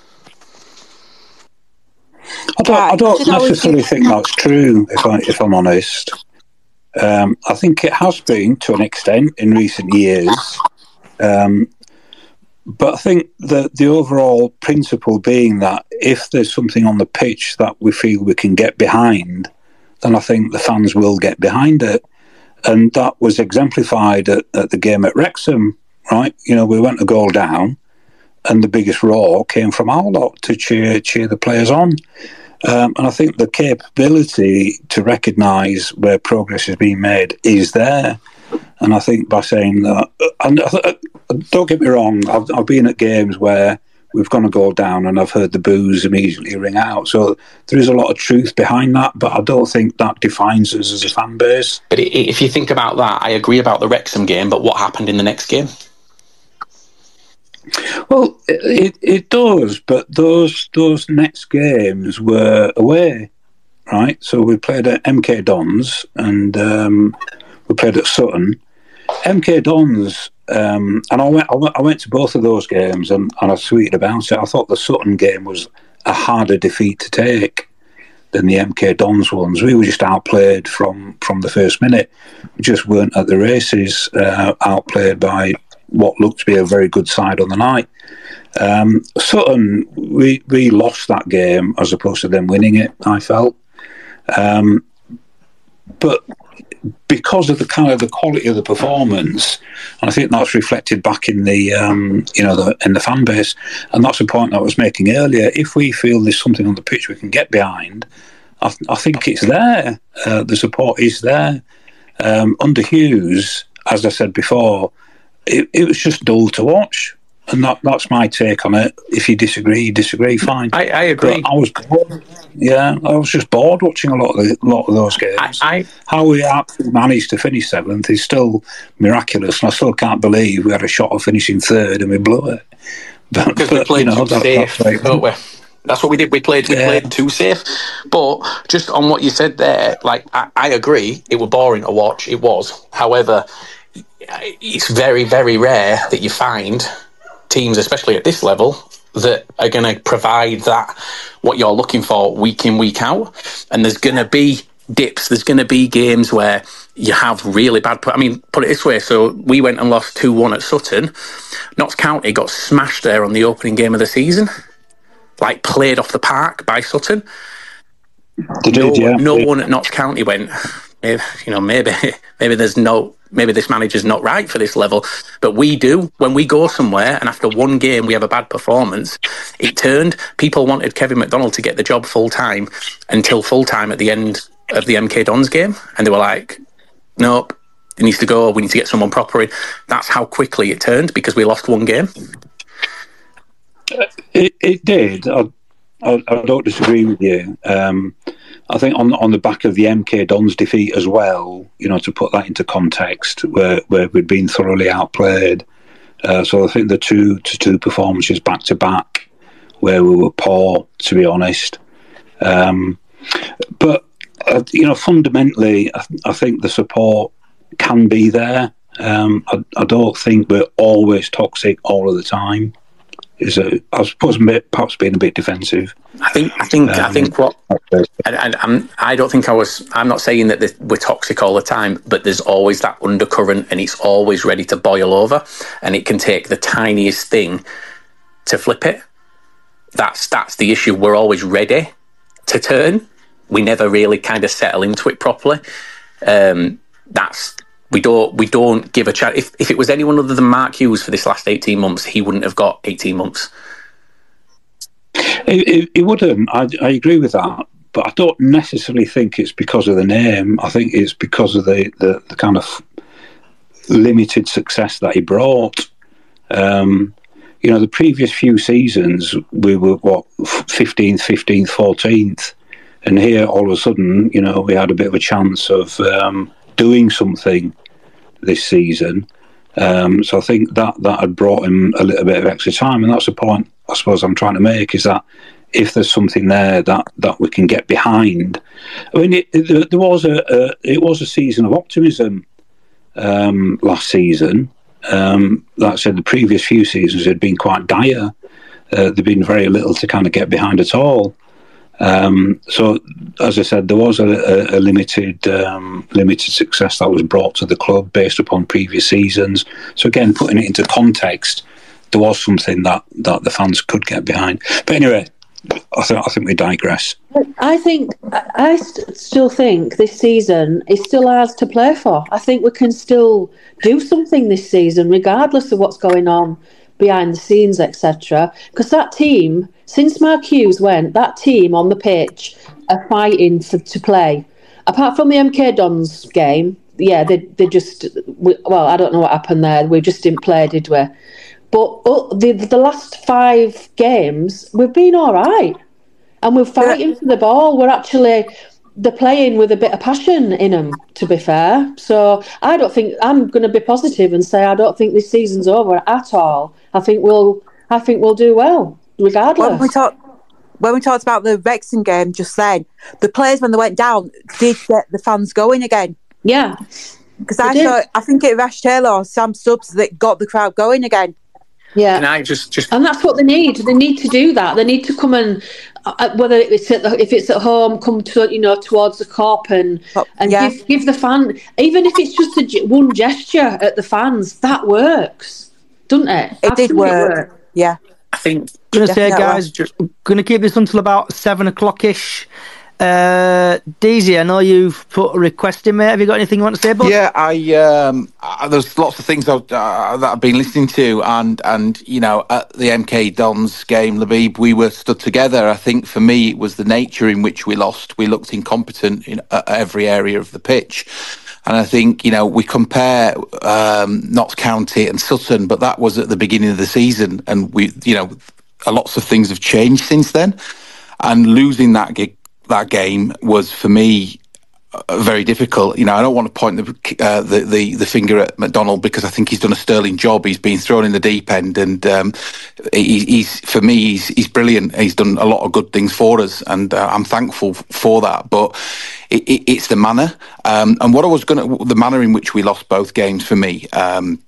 I don't, I don't necessarily think that's true, if, I, if I'm honest. Um, I think it has been to an extent in recent years. Um, but I think that the overall principle being that if there's something on the pitch that we feel we can get behind, then I think the fans will get behind it. And that was exemplified at, at the game at Wrexham, right? You know, we went a goal down, and the biggest roar came from our lot to cheer cheer the players on. Um, and I think the capability to recognise where progress is being made is there. And I think by saying that, and don't get me wrong, I've, I've been at games where we've gone to go down and I've heard the boos immediately ring out. So there is a lot of truth behind that, but I don't think that defines us as a fan base. but if you think about that I agree about the Wrexham game but what happened in the next game Well, it, it does, but those those next games were away, right? So we played at MK Dons and um, we played at Sutton. MK Dons, um, and I went, I went I went to both of those games and, and I tweeted about it. I thought the Sutton game was a harder defeat to take than the MK Dons ones. We were just outplayed from from the first minute. We just weren't at the races, uh, outplayed by what looked to be a very good side on the night. Um, Sutton, we we lost that game as opposed to them winning it. I felt, um, but because of the kind of the quality of the performance, and I think that's reflected back in the um, you know the in the fan base, and that's the point I was making earlier. If we feel there's something on the pitch we can get behind, I, I think it's there. Uh, the support is there. Um, under Hughes, as I said before, it, it was just dull to watch. And that, that's my take on it. If you disagree, you disagree, fine. I, I agree. But I was bored. Yeah, I was just bored watching a lot of the, lot of those games. I, How we actually managed to finish seventh is still miraculous, and I still can't believe we had a shot of finishing third and we blew it. <laughs> But, because we but, played you know, too that- safe, that's don't we? That's what we did. We played. We played too safe. But just on what you said there, like I, I agree, it was boring to watch. It was. However, it's very, very rare that you find teams, especially at this level, that are going to provide that what you're looking for week in, week out. And there's going to be dips. There's going to be games where you have really bad. I mean, put it this way. So we went and lost two one at Sutton. Notts County got smashed there on the opening game of the season, like played off the park by Sutton. They no, did, yeah. no one at Notts County went. "Eh, You know, maybe <laughs> maybe there's no maybe this manager's not right for this level. But we do when we go somewhere, and after one game we have a bad performance. It turned. People wanted Kevin McDonald to get the job full time until full time at the end of the MK Dons game, and they were like, "Nope, it needs to go. We need to get someone proper in." That's how quickly it turned because we lost one game. It, it did. I, I, I don't disagree with you. Um, I think on on the back of the MK Dons defeat as well, you know, to put that into context, where where we'd been thoroughly outplayed. Uh, so I think the two to two performances back to back, where we were poor, to be honest. Um, but uh, you know, fundamentally, I, I think the support can be there. Um, I, I don't think we're always toxic all of the time. Is a, I suppose perhaps being a bit defensive. I think I think I Um, think what and, and I'm, I don't think I was. I'm not saying that this, we're toxic all the time, but there's always that undercurrent, and it's always ready to boil over, and it can take the tiniest thing to flip it. That's that's the issue. We're always ready to turn. We never really kind of settle into it properly. Um, that's we don't we don't give a chance. If if it was anyone other than Mark Hughes for this last eighteen months, he wouldn't have got eighteen months. It, it, it wouldn't. I, I agree with that, but I don't necessarily think it's because of the name. I think it's because of the, the, the kind of limited success that he brought. Um, you know, the previous few seasons, we were, what, 15th, 15th, 14th. And here, all of a sudden, you know, we had a bit of a chance of um, doing something this season. Um, so I think that that had brought him a little bit of extra time, and that's the point I suppose I'm trying to make is that if there's something there that, that we can get behind, I mean, it, it, there was a, a it was a season of optimism um, last season. Um, like I said, the previous few seasons had been quite dire. Uh, there'd been very little to kind of get behind at all. Um, so, as I said, there was a, a, a limited um, limited success that was brought to the club based upon previous seasons. So, again, putting it into context, there was something that, that the fans could get behind. But anyway, I, th- I think we digress. I think I st- still think this season is still ours to play for. I think we can still do something this season, regardless of what's going on behind the scenes, etc. Because that team, since Mark Hughes went, that team on the pitch are fighting for, to play. Apart from the MK Dons game, yeah, they they just we, well, I don't know what happened there. We just didn't play, did we? But oh, the the last five games, we've been all right, and we're fighting for the ball. We're actually they're playing with a bit of passion in them. To be fair, so I don't think I'm going to be positive and say I don't think this season's over at all. I think we'll I think we'll do well regardless. When we talk, when we talked about the Wrexham game just then, the players when they went down did get the fans going again. Yeah, because I did. thought I think it was Rash Taylor or Sam Stubbs that got the crowd going again. Yeah, and I just just and that's what they need. They need to do that. They need to come and uh, whether it's at the, if it's at home, come to you know towards the Kop and and yeah. give give the fan even if it's just a, one gesture at the fans that works, doesn't it? It did Absolutely work. Yeah. I think. Gonna say, Definitely. guys, gonna keep this until about seven o'clock ish. Uh, Daisy, I know you've put a request in, mate. Have you got anything you want to say? Bud? Yeah, I um, uh, there's lots of things I've, uh, that I've been listening to, and and you know, at the MK Dons game, Labib, we were stood together. I think for me, it was the nature in which we lost. We looked incompetent in uh, every area of the pitch. And I think, you know, we compare um, Notts County and Sutton, but that was at the beginning of the season. And we, you know, lots of things have changed since then. And losing that gig, that game was for me uh, very difficult. You know, I don't want to point the, uh, the the the finger at McDonald because I think he's done a sterling job. He's been thrown in the deep end, and um, he, he's for me he's he's brilliant. He's done a lot of good things for us, and uh, I'm thankful for that. But it, it, it's the manner, um, and what I was going to the manner in which we lost both games for me. Um,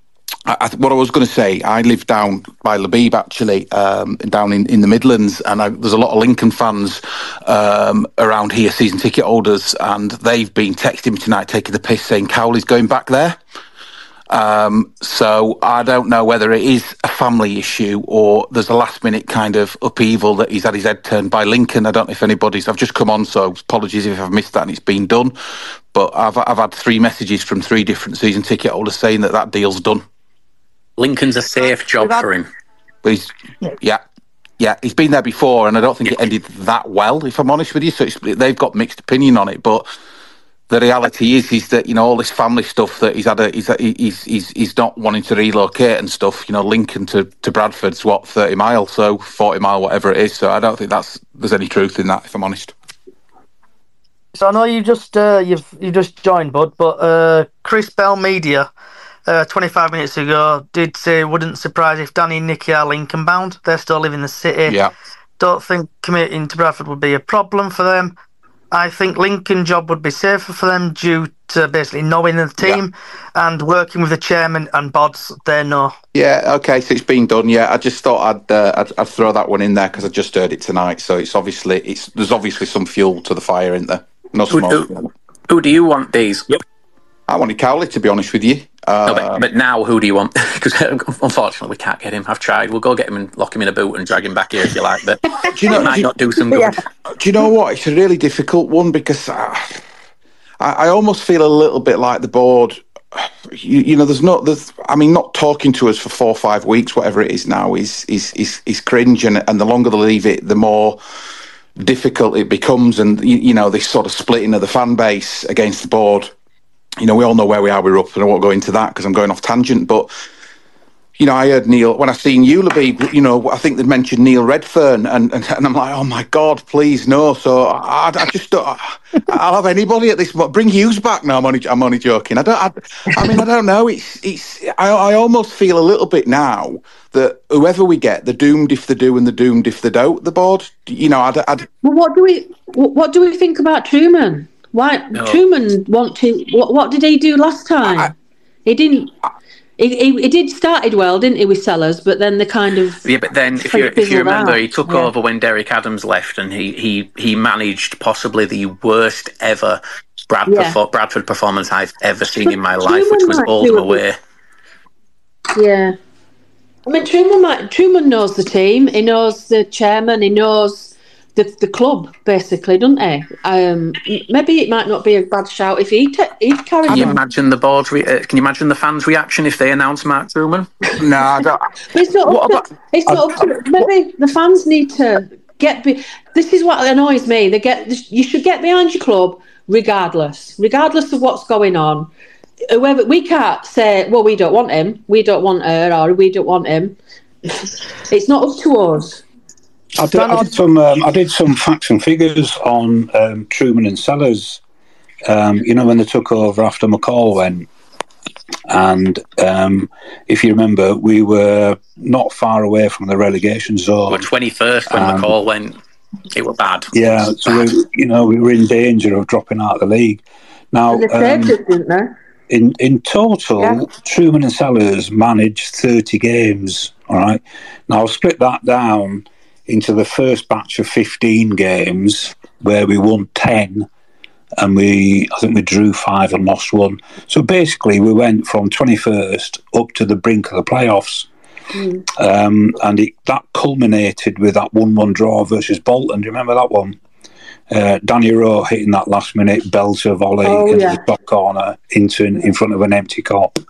I, I, what I was going to say, I live down by Labib actually, um, down in, in the Midlands, and I, there's a lot of Lincoln fans um, around here, season ticket holders, and they've been texting me tonight, taking the piss, saying Cowley's going back there. Um, so I don't know whether it is a family issue or there's a last minute kind of upheaval that he's had his head turned by Lincoln. I don't know if anybody's. I've just come on, so apologies if I've missed that and it's been done. But I've I've had three messages from three different season ticket holders saying that that deal's done. Lincoln's a safe job for him. But he's, yeah. yeah, he's been there before, and I don't think it ended that well. If I'm honest with you, so it's, they've got mixed opinion on it. But the reality is, is that you know all this family stuff that he's had. A, he's, he's he's he's not wanting to relocate and stuff. You know, Lincoln to to Bradford's what thirty miles, so forty mile, whatever it is. So I don't think that's there's any truth in that. If I'm honest. So I know you just uh, you've you just joined, bud, but uh, Chris Bell Media, uh, 25 minutes ago, did say wouldn't surprise if Danny and Nicky are Lincoln bound. They're still live in the city. Yeah. Don't think committing to Bradford would be a problem for them. I think Lincoln job would be safer for them due to basically knowing the team and working with the chairman and bods. They know. Yeah, okay, so it's been done. Yeah, I just thought I'd uh, I'd, I'd throw that one in there because I just heard it tonight. So it's obviously it's there's obviously some fuel to the fire, in there? No Who, smoke. who, who do you want, these? I wanted Cowley to be honest with you. Uh, No, but, but now, who do you want? <laughs> Because <laughs> unfortunately, we can't get him. I've tried. We'll go get him and lock him in a boot and drag him back here if you like. But <laughs> do you know, might do you- not do some good. Do you know what? It's a really difficult one because uh, I, I almost feel a little bit like the board. You, you know, there's not. There's, I mean, not talking to us for four or five weeks, whatever it is now, is is is, is cringe, and, and the longer they leave it, the more difficult it becomes, and you, you know, this sort of splitting of the fan base against the board. You know, we all know where we are. We're up, and I won't go into that because I'm going off tangent, but you know, I heard Neil when I seen you, Eulaby, you know, I think they'd mentioned Neil Redfearn, and, and, and I'm like, oh my god, please no. So I, I just don't, I'll have anybody at this. Bring Hughes back. No, I'm only, I'm only joking. I don't. I, I mean, I don't know. It's, it's. I, I almost feel a little bit now that whoever we get, they're doomed if they do, and they're doomed if they don't. The board, you know, I'd, I'd Well, what do we what do we think about Trueman? Why No. Trueman want to? What, what did he do last time? he didn't. He, he, he did started well, didn't he, with Sellars? But then the kind of Yeah, but then if you if you remember, out. he took Yeah. over when Derek Adams left, and he he he managed possibly the worst ever Bradford Yeah. perfor- Bradford performance I've ever seen in my But life, which was might Oldham do a away. Yeah. I mean, Trueman might, Trueman knows the team. He knows the chairman. He knows the the club, basically, doesn't he? Um, maybe it might not be a bad shout if he ta- he carried Can you on. imagine the board's re- uh, Can you imagine the fans' reaction if they announce Mark Trueman? <laughs> no, I don't. But it's not up to, it's not up to, maybe the fans need to get be, this is what annoys me they get you should get behind your club regardless regardless of what's going on whoever we can't say well we don't want him we don't want her or we don't want him it's not up to us I did, I did some. Um, I did some facts and figures on um, Trueman and Sellars. Um, you know when they took over after McCall went, and um, if you remember, we were not far away from the relegation zone. We're twenty first when Um, McCall went. It was bad. Yeah, so we, you know we were in danger of dropping out of the league. Now, and they saved um, us didn't they in in total, Yeah. Trueman and Sellars managed thirty games. All right. Now I'll split that down into the first batch of fifteen games where we won ten, and we I think we drew five and lost one. So basically, we went from twenty first up to the brink of the playoffs. Um, and it, that culminated with that one-one draw versus Bolton. Do you remember that one? Uh, Danny Rowe hitting that last minute belter volley Oh, into yeah. the top corner into in front of an empty Kop.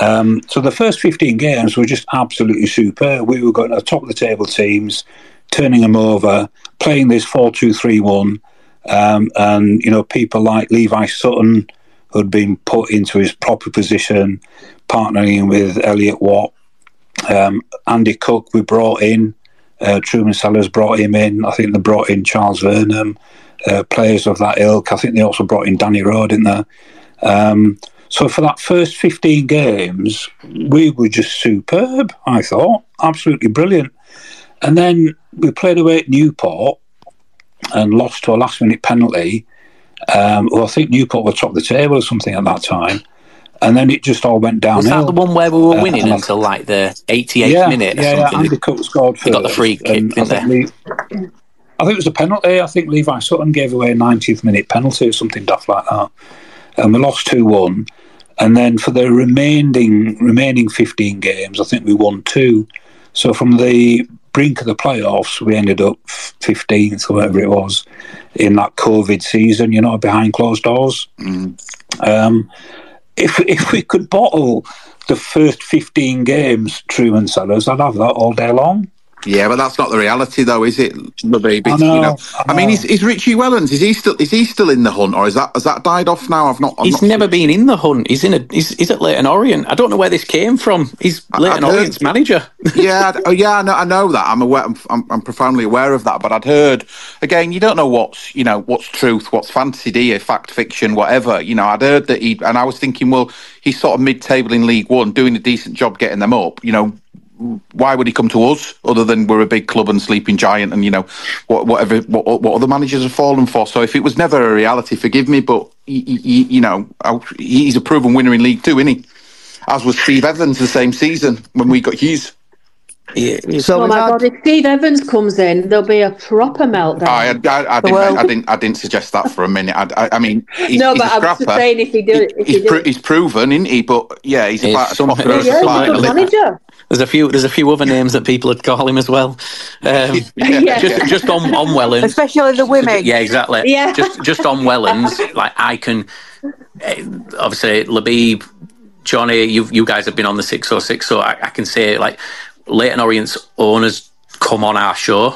Um, so the first 15 games were just absolutely superb. We were going to top of the table teams, turning them over, playing this 4 2 3 1. Um, and, you know, people like Levi Sutton, who'd been put into his proper position, partnering with Elliot Watt. Um, Andy Cook, we brought in. Uh, Trueman Sellars brought him in. I think they brought in Charles Vernam, uh, players of that ilk. I think they also brought in Danny Rowe, didn't they? Um, so for that first 15 games, we were just superb, I thought. Absolutely brilliant. And then we played away at Newport and lost to a last minute penalty. Um, well, I think Newport were top of the table or something at that time. And then it just all went downhill. Was that the one where we were Uh, winning I- until like the 88th yeah, minute or yeah, yeah. something? Andy Cook scored first. They got the free kick, I think. Le- I think it was a penalty. I think Levi Sutton gave away a 90th minute penalty or something daft like that. And we lost 2 1. And then for the remaining remaining 15 games, I think we won two. So from the brink of the playoffs, we ended up 15th or whatever it was in that COVID season, you know, behind closed doors. Um, if if we could bottle the first 15 games, Trueman Sellars, I'd have that all day long. Yeah, but that's not the reality, though, is it, Labib? I know, you know, I I mean, is, is Richie Wellens? Is he still? Is he still in the hunt, or is that has that died off now? I've not. I've He's not never been in the hunt. He's in a. He's, he's at Leyton Orient. I don't know where this came from. He's Leyton heard- Orient's manager. yeah, <laughs> oh, yeah, I know, I know that. I'm aware. I'm, I'm, I'm profoundly aware of that. But I'd heard again. You don't know what's you know what's truth, what's fantasy, do you? Fact, fiction, whatever. You know, I'd heard that he, and I was thinking, well, he's sort of mid-table in League One, doing a decent job getting them up. You know, why would he come to us other than we're a big club and sleeping giant and you know what, whatever what, what other managers have fallen for. So if it was never a reality forgive me but y- y- you know he's a proven winner in league two isn't he? As was steve evans the same season when we got hughes oh my god! If Steve Evans comes in, there'll be a proper meltdown. I, I, I, didn't, Well- I didn't. I didn't suggest that for a minute. I, I, I mean, he's, no, he's but a I was just saying if he did, if he He's, did, pro- he's proven, isn't he? But yeah, he's He's about as some- as Yeah, he's a good manager. There's a few. There's a few other names that people would call him as well. Um, <laughs> <laughs> Yeah. Just just on on Wellens. Especially the women. Yeah, exactly. Yeah. Just just on Wellens, <laughs> like I can eh, obviously Labib, Johnny, you you guys have been on the six or six, so I, I can say like Leyton Orient's owners come on our show.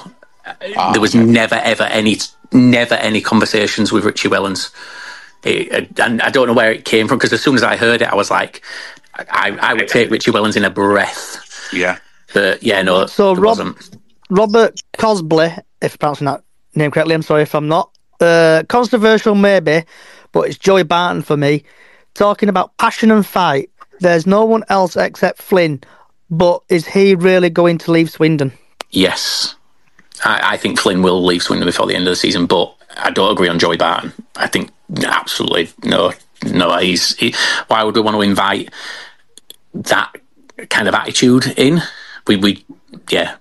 Ah, there was never ever any never any conversations with Richie Wellens. It, and I don't know where it came from because as soon as I heard it, I was like, I, I would take Richie Wellens in a breath. Yeah. But yeah, no, So there Rob, wasn't. Robert Cosbley, if I'm pronouncing that name correctly, I'm sorry if I'm not. Uh, controversial maybe, but it's Joey Barton for me. Talking about passion and fight. There's no one else except Flynn, but is he really going to leave Swindon? Yes. I, I think Flynn will leave Swindon before the end of the season, but I don't agree on Joey Barton. I think absolutely no, no. He's he, why would we want to invite that kind of attitude in? We we yeah.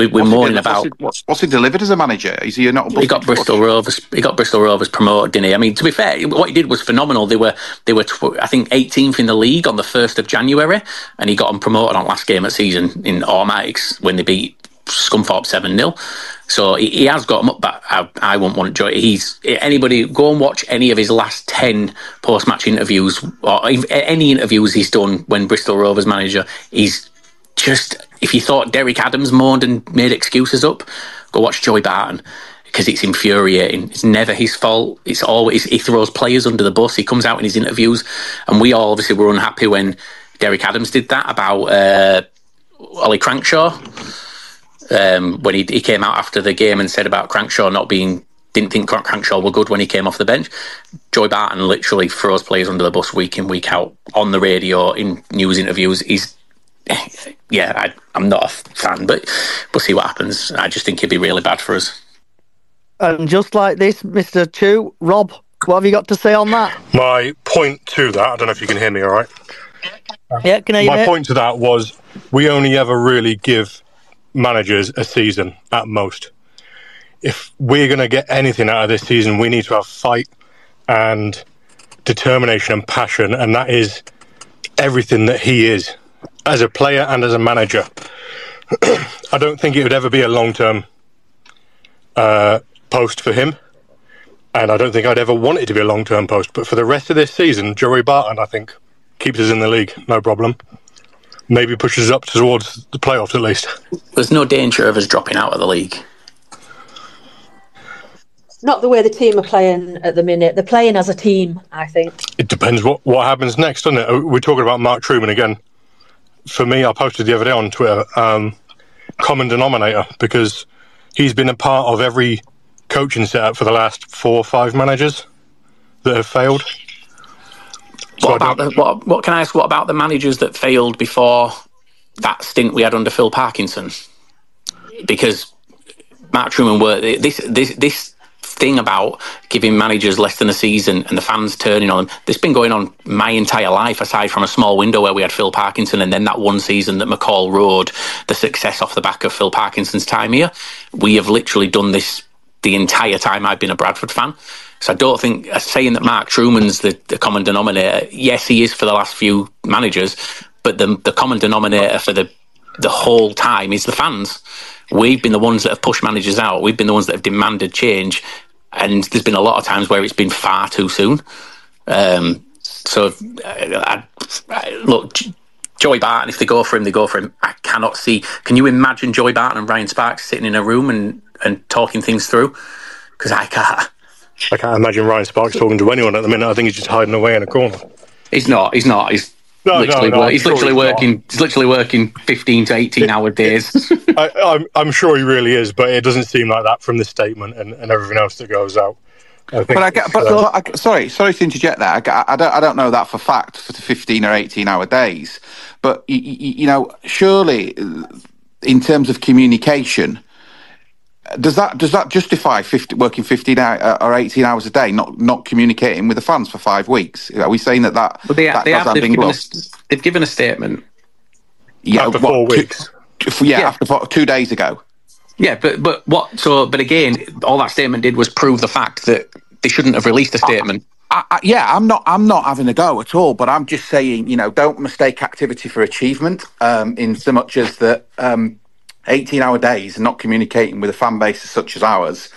We, we're What's mourning about. What's he, what's, he delivered as a manager? Is he not? He got Bristol Rovers. He got Bristol Rovers promoted, didn't he? I mean, to be fair, what he did was phenomenal. They were they were tw- I think 18th in the league on the first of January, and he got them promoted on last game of season in automatics when they beat Scunthorpe seven 0 So he, he has got them up, but I, I won't want to join. He's anybody go and watch any of his last ten post match interviews or any interviews he's done when Bristol Rovers manager. He's just if you thought Derek Adams moaned and made excuses up, go watch Joey Barton because it's infuriating. It's never his fault. It's always he throws players under the bus. He comes out in his interviews, and we all obviously were unhappy when Derek Adams did that about uh, Ollie Crankshaw um, when he, he came out after the game and said about Crankshaw not being didn't think Crankshaw were good when he came off the bench. Joey Barton literally throws players under the bus week in week out on the radio in news interviews. He's <coughs> yeah, I, I'm not a fan, but we'll see what happens. I just think it'd be really bad for us. And just like this, Mr. Chu, Rob, what have you got to say on that? My point to that, I don't know if you can hear me all right. Yeah, can I hear My you? point to that was we only ever really give managers a season at most. If we're going to get anything out of this season, we need to have fight and determination and passion, and that is everything that he is as a player and as a manager. <clears throat> I don't think it would ever be a long term uh, post for him. And I don't think I'd ever want it to be a long term post. But for the rest of this season, Joey Barton, I think, keeps us in the league, no problem. Maybe pushes us up towards the playoffs at least. There's no danger of us dropping out of the league. Not the way the team are playing at the minute. They're playing as a team, I think. It depends what, what happens next, doesn't it? We're talking about Mark Trueman again. For me, I posted the other day on Twitter, um, common denominator, because he's been a part of every coaching setup for the last four or five managers that have failed. What about the, what? What can I ask? What about the managers that failed before that stint we had under Phil Parkinson? Because Mark Trueman were this this this thing about giving managers less than a season and the fans turning on them. This has been going on my entire life, aside from a small window where we had Phil Parkinson and then that one season that McCall rode the success off the back of Phil Parkinson's time here. We have literally done this the entire time I've been a Bradford fan. So I don't think uh, saying that Mark Trueman's the, the common denominator. Yes, he is for the last few managers, but the the common denominator for the the whole time is the fans. We've been the ones that have pushed managers out. We've been the ones that have demanded change, and there's been a lot of times where it's been far too soon. Um, so, uh, I, I, look, J- Joey Barton, if they go for him, they go for him. I cannot see. Can you imagine Joey Barton and Ryan Sparks sitting in a room and, and talking things through? Because I can't. I can't imagine Ryan Sparks talking to anyone at the minute. I think he's just hiding away in a corner. He's not. He's not. He's No, no, literally, no, wor- I'm he's sure literally he's not. working. He's literally working fifteen to eighteen <laughs> hour days. <laughs> I, I'm, I'm sure he really is, but it doesn't seem like that from the statement and, and everything else that goes out. I think But I get, but, uh, I, sorry, sorry to interject there. I, get- I don't, I don't know that for fact for the fifteen or eighteen hour days, but you, you know, surely, uh, in terms of communication, does that does that justify 50, working fifteen hour, uh, or eighteen hours a day, not not communicating with the fans for five weeks? Are we saying that that But they, that they goes have, hand they've, given a, they've given a statement. Yeah, After what, four two- weeks. two- yeah, after four, two days ago. Yeah, but but what? So, but again, all that statement did was prove the fact that they shouldn't have released a statement. I, I, yeah, I'm not. I'm not having a go at all. But I'm just saying, you know, don't mistake activity for achievement. Um, in so much as that, um, 18-hour days and not communicating with a fan base such as ours.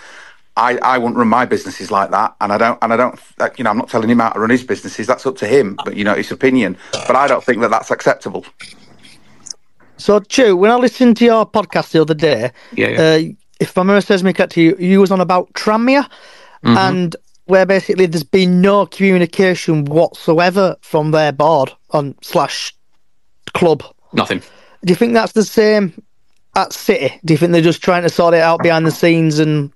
I, I wouldn't run my businesses like that, and I don't. And I don't. uh, You know, I'm not telling him how to run his businesses. That's up to him. But you know, it's opinion. But I don't think that that's acceptable. So, Chew, when I listened to your podcast the other day, Yeah, yeah. Uh, if my memory serves me correct, you, you was on about Tranmere, Mhm. and where basically there's been no communication whatsoever from their board on slash club. Nothing. Do you think that's the same at City? Do you think they're just trying to sort it out behind the scenes and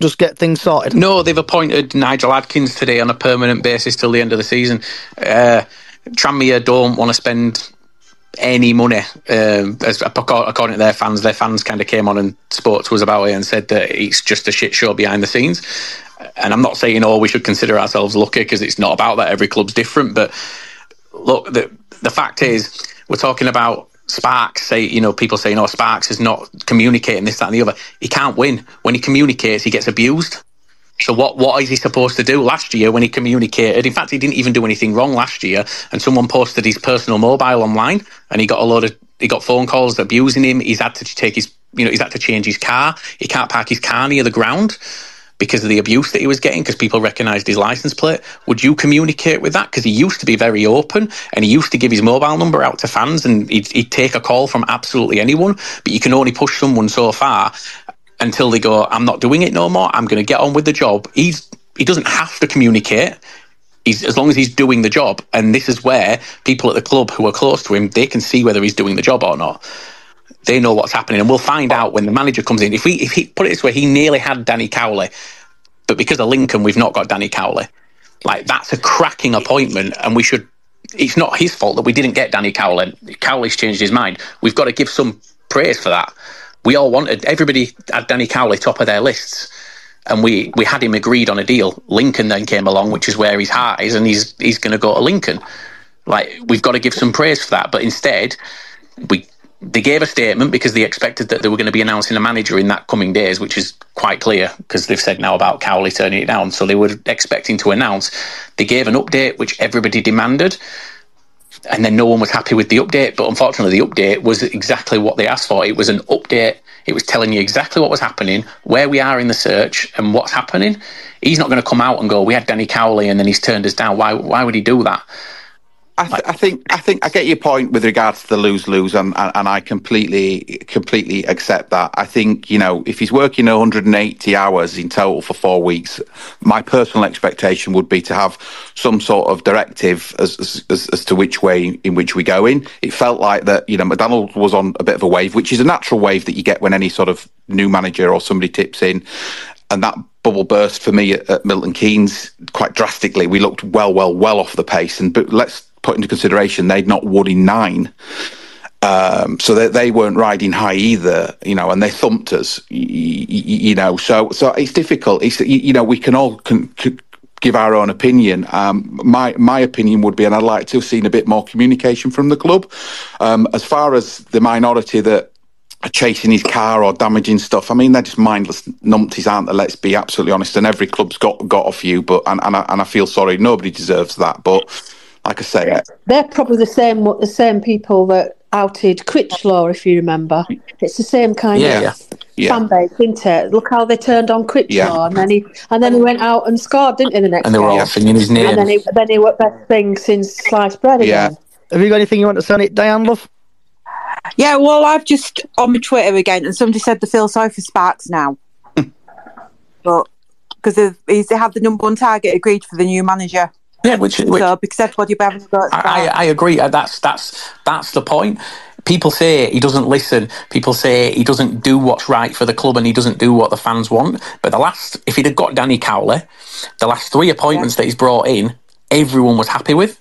just get things sorted? No, they've appointed Nigel Adkins today on a permanent basis till the end of the season. Uh, Tranmere don't want to spend any money. Um, as according to their fans, their fans kind of came on and spoke to us about it and said that it's just a shit show behind the scenes. And I'm not saying, oh, we should consider ourselves lucky because it's not about that. Every club's different. But look, the the fact is, we're talking about Sparks. Say, you know, people saying, oh, Sparks is not communicating this, that, and the other. He can't win. When he communicates, he gets abused. So what what is he supposed to do? Last year, when he communicated, in fact, he didn't even do anything wrong last year. And someone posted his personal mobile online, and he got a load of he got phone calls abusing him. He's had to take his you know he's had to change his car. He can't park his car near the ground because of the abuse that he was getting because people recognised his license plate. Would you communicate with that? Because he used to be very open and he used to give his mobile number out to fans and he'd, he'd take a call from absolutely anyone. But you can only push someone so far until they go, I'm not doing it no more. I'm going to get on with the job. He's he doesn't have to communicate. He's, as long as he's doing the job, and this is where people at the club who are close to him, they can see whether he's doing the job or not. They know what's happening, and we'll find out when the manager comes in. If we, if he put it this way, he nearly had Danny Cowley, but because of Lincoln, we've not got Danny Cowley. Like that's a cracking appointment, and we should. It's not his fault that we didn't get Danny Cowley. Cowley's changed his mind. We've got to give some praise for that. We all wanted everybody had Danny Cowley top of their lists, and we we had him agreed on a deal. Lincoln then came along, which is where his heart is, and he's he's going to go to Lincoln. Like we've got to give some praise for that, but instead we they gave a statement because they expected that they were going to be announcing a manager in that coming days, which is quite clear because they've said now about Cowley turning it down. So they were expecting to announce. They gave an update which everybody demanded, and then no one was happy with the update. But unfortunately, the update was exactly what they asked for. It was an update. It was telling you exactly what was happening, where we are in the search, and what's happening. He's not going to come out and go, "We had Danny Cowley, and then he's turned us down." Why? Why would he do that? I, th- I think I think I get your point with regards to the lose lose, and, and and I completely completely accept that. I think you know if he's working 180 hours in total for four weeks, my personal expectation would be to have some sort of directive as as, as to which way in which we go in. It felt like that you know McDonald was on a bit of a wave, which is a natural wave that you get when any sort of new manager or somebody tips in, and that bubble burst for me at, at Milton Keynes quite drastically. We looked well, well, well off the pace, and but let's put into consideration they'd not won in nine. Um, so they, they weren't riding high either, you know, and they thumped us, y- y- y- you know. So so it's difficult. It's y- you know we can all con- c- give our own opinion. Um, my my opinion would be, and I'd like to have seen a bit more communication from the club. Um, as far as the minority that are chasing his car or damaging stuff. I mean, they're just mindless numpties, aren't they? Let's be absolutely honest. And every club's got got a few, but and and I, and I feel sorry. Nobody deserves that. But like I say, it. They're probably the same the same people that outed Crichlow, if you remember. It's the same kind Yeah, of yeah. Yeah. fan base, isn't it? Look how they turned on Crichlow, Yeah. and then he and then he went out and scored, didn't he? The next And they were all game? singing his name. And then he then he was best thing since sliced bread Yeah. again. Have you got anything you want to say on it, Diane, love? Yeah, well, I've just on my Twitter again, and somebody said they feel sorry for Sparks now, hmm. but because he's had the number one target agreed for the new manager. Yeah, which, which because everybody be having to go. at I, I agree. Uh, That's that's that's the point. People say he doesn't listen. People say he doesn't do what's right for the club, and he doesn't do what the fans want. But the last, if he'd have got Danny Cowley, the last three appointments that he's brought in, everyone was happy with.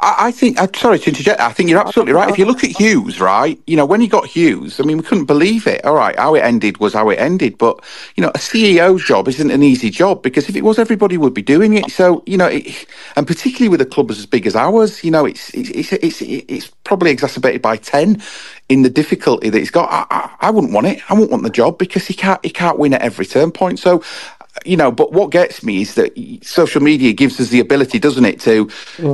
I, I think, I'm sorry to interject, I think you're absolutely right. If you look at Hughes, right, you know, when he got Hughes, I mean, we couldn't believe it. All right, how it ended was how it ended. But, you know, a CEO's job isn't an easy job because if it was, everybody would be doing it. So, you know, it, and particularly with a club as big as ours, you know, it's, it's, it's, it's, it's probably exacerbated by 10 in the difficulty that he's got. I, I, I wouldn't want it. I wouldn't want the job because he can't, he can't win at every turn point. So, you know, but what gets me is that social media gives us the ability, doesn't it, to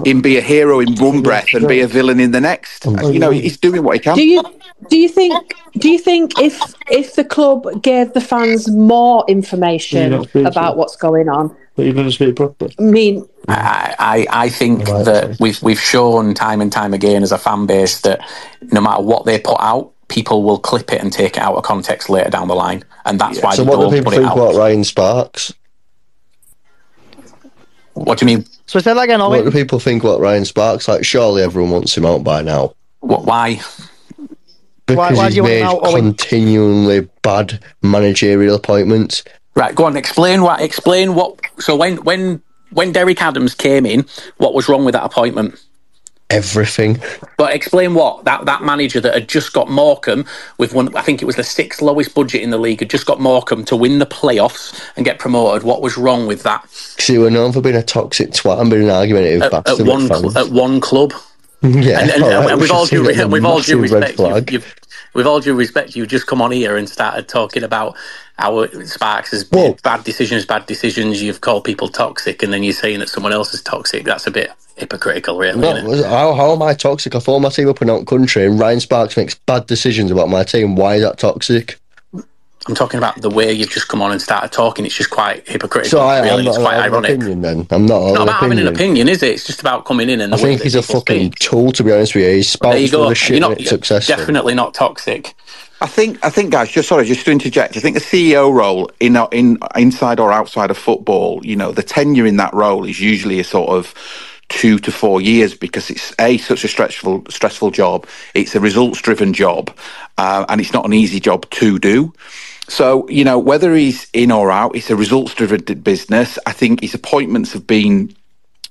him be a hero in one breath and be a villain in the next. You know, he's doing what he can. Do you do you think do you think if if the club gave the fans more information You don't so? about what's going on? But you're going to speak properly. I mean, I, I, I think that we've we've shown time and time again as a fan base that no matter what they put out, people will clip it and take it out of context later down the line, and that's why so they what do don't people think about Ryan Sparks? What do you mean? So say that again, What do people think about Ryan Sparks? Like, surely everyone wants him out by now. What? Why? Because why do he's you want him made out, Owen? continually bad managerial appointments. Right, go on. Explain what. Explain what. So when when when Derek Adams came in, what was wrong with that appointment? Everything. But explain what that that manager that had just got Morecambe with one. I think it was the sixth lowest budget in the league. Had just got Morecambe to win the playoffs and get promoted. What was wrong with that? He were known for being a toxic twat and being an argumentative At, bastard at one cl- at one club. <laughs> yeah, and, and, all right, and with all see due, that as with all due respect, you've, you've, with all due respect, you've just come on here and started talking about our Sparks has bad decisions, bad decisions. You've called people toxic, and then you're saying that someone else is toxic. That's a bit hypocritical, really. No, isn't it? how, how am I toxic? I follow my team up in out country, and Ryan Sparks makes bad decisions about my team. Why is that toxic? I'm talking about the way you've just come on and started talking. It's just quite hypocritical. So I, really. I'm not it's quite allowed an ironic. opinion then. I'm not It's not an about having an opinion, is it? It's just about coming in and the I way think he's a fucking speak. tool, to be honest with you. He's There you full go. of shit You're and not it's successful. definitely not toxic. I think, I think, guys, just sorry, just to interject. I think the CEO role in in inside or outside of football, you know, the tenure in that role is usually a sort of two to four years because it's a such a stressful stressful job. It's a results driven job, uh, and it's not an easy job to do. So you know whether he's in or out, it's a results driven business. I think his appointments have been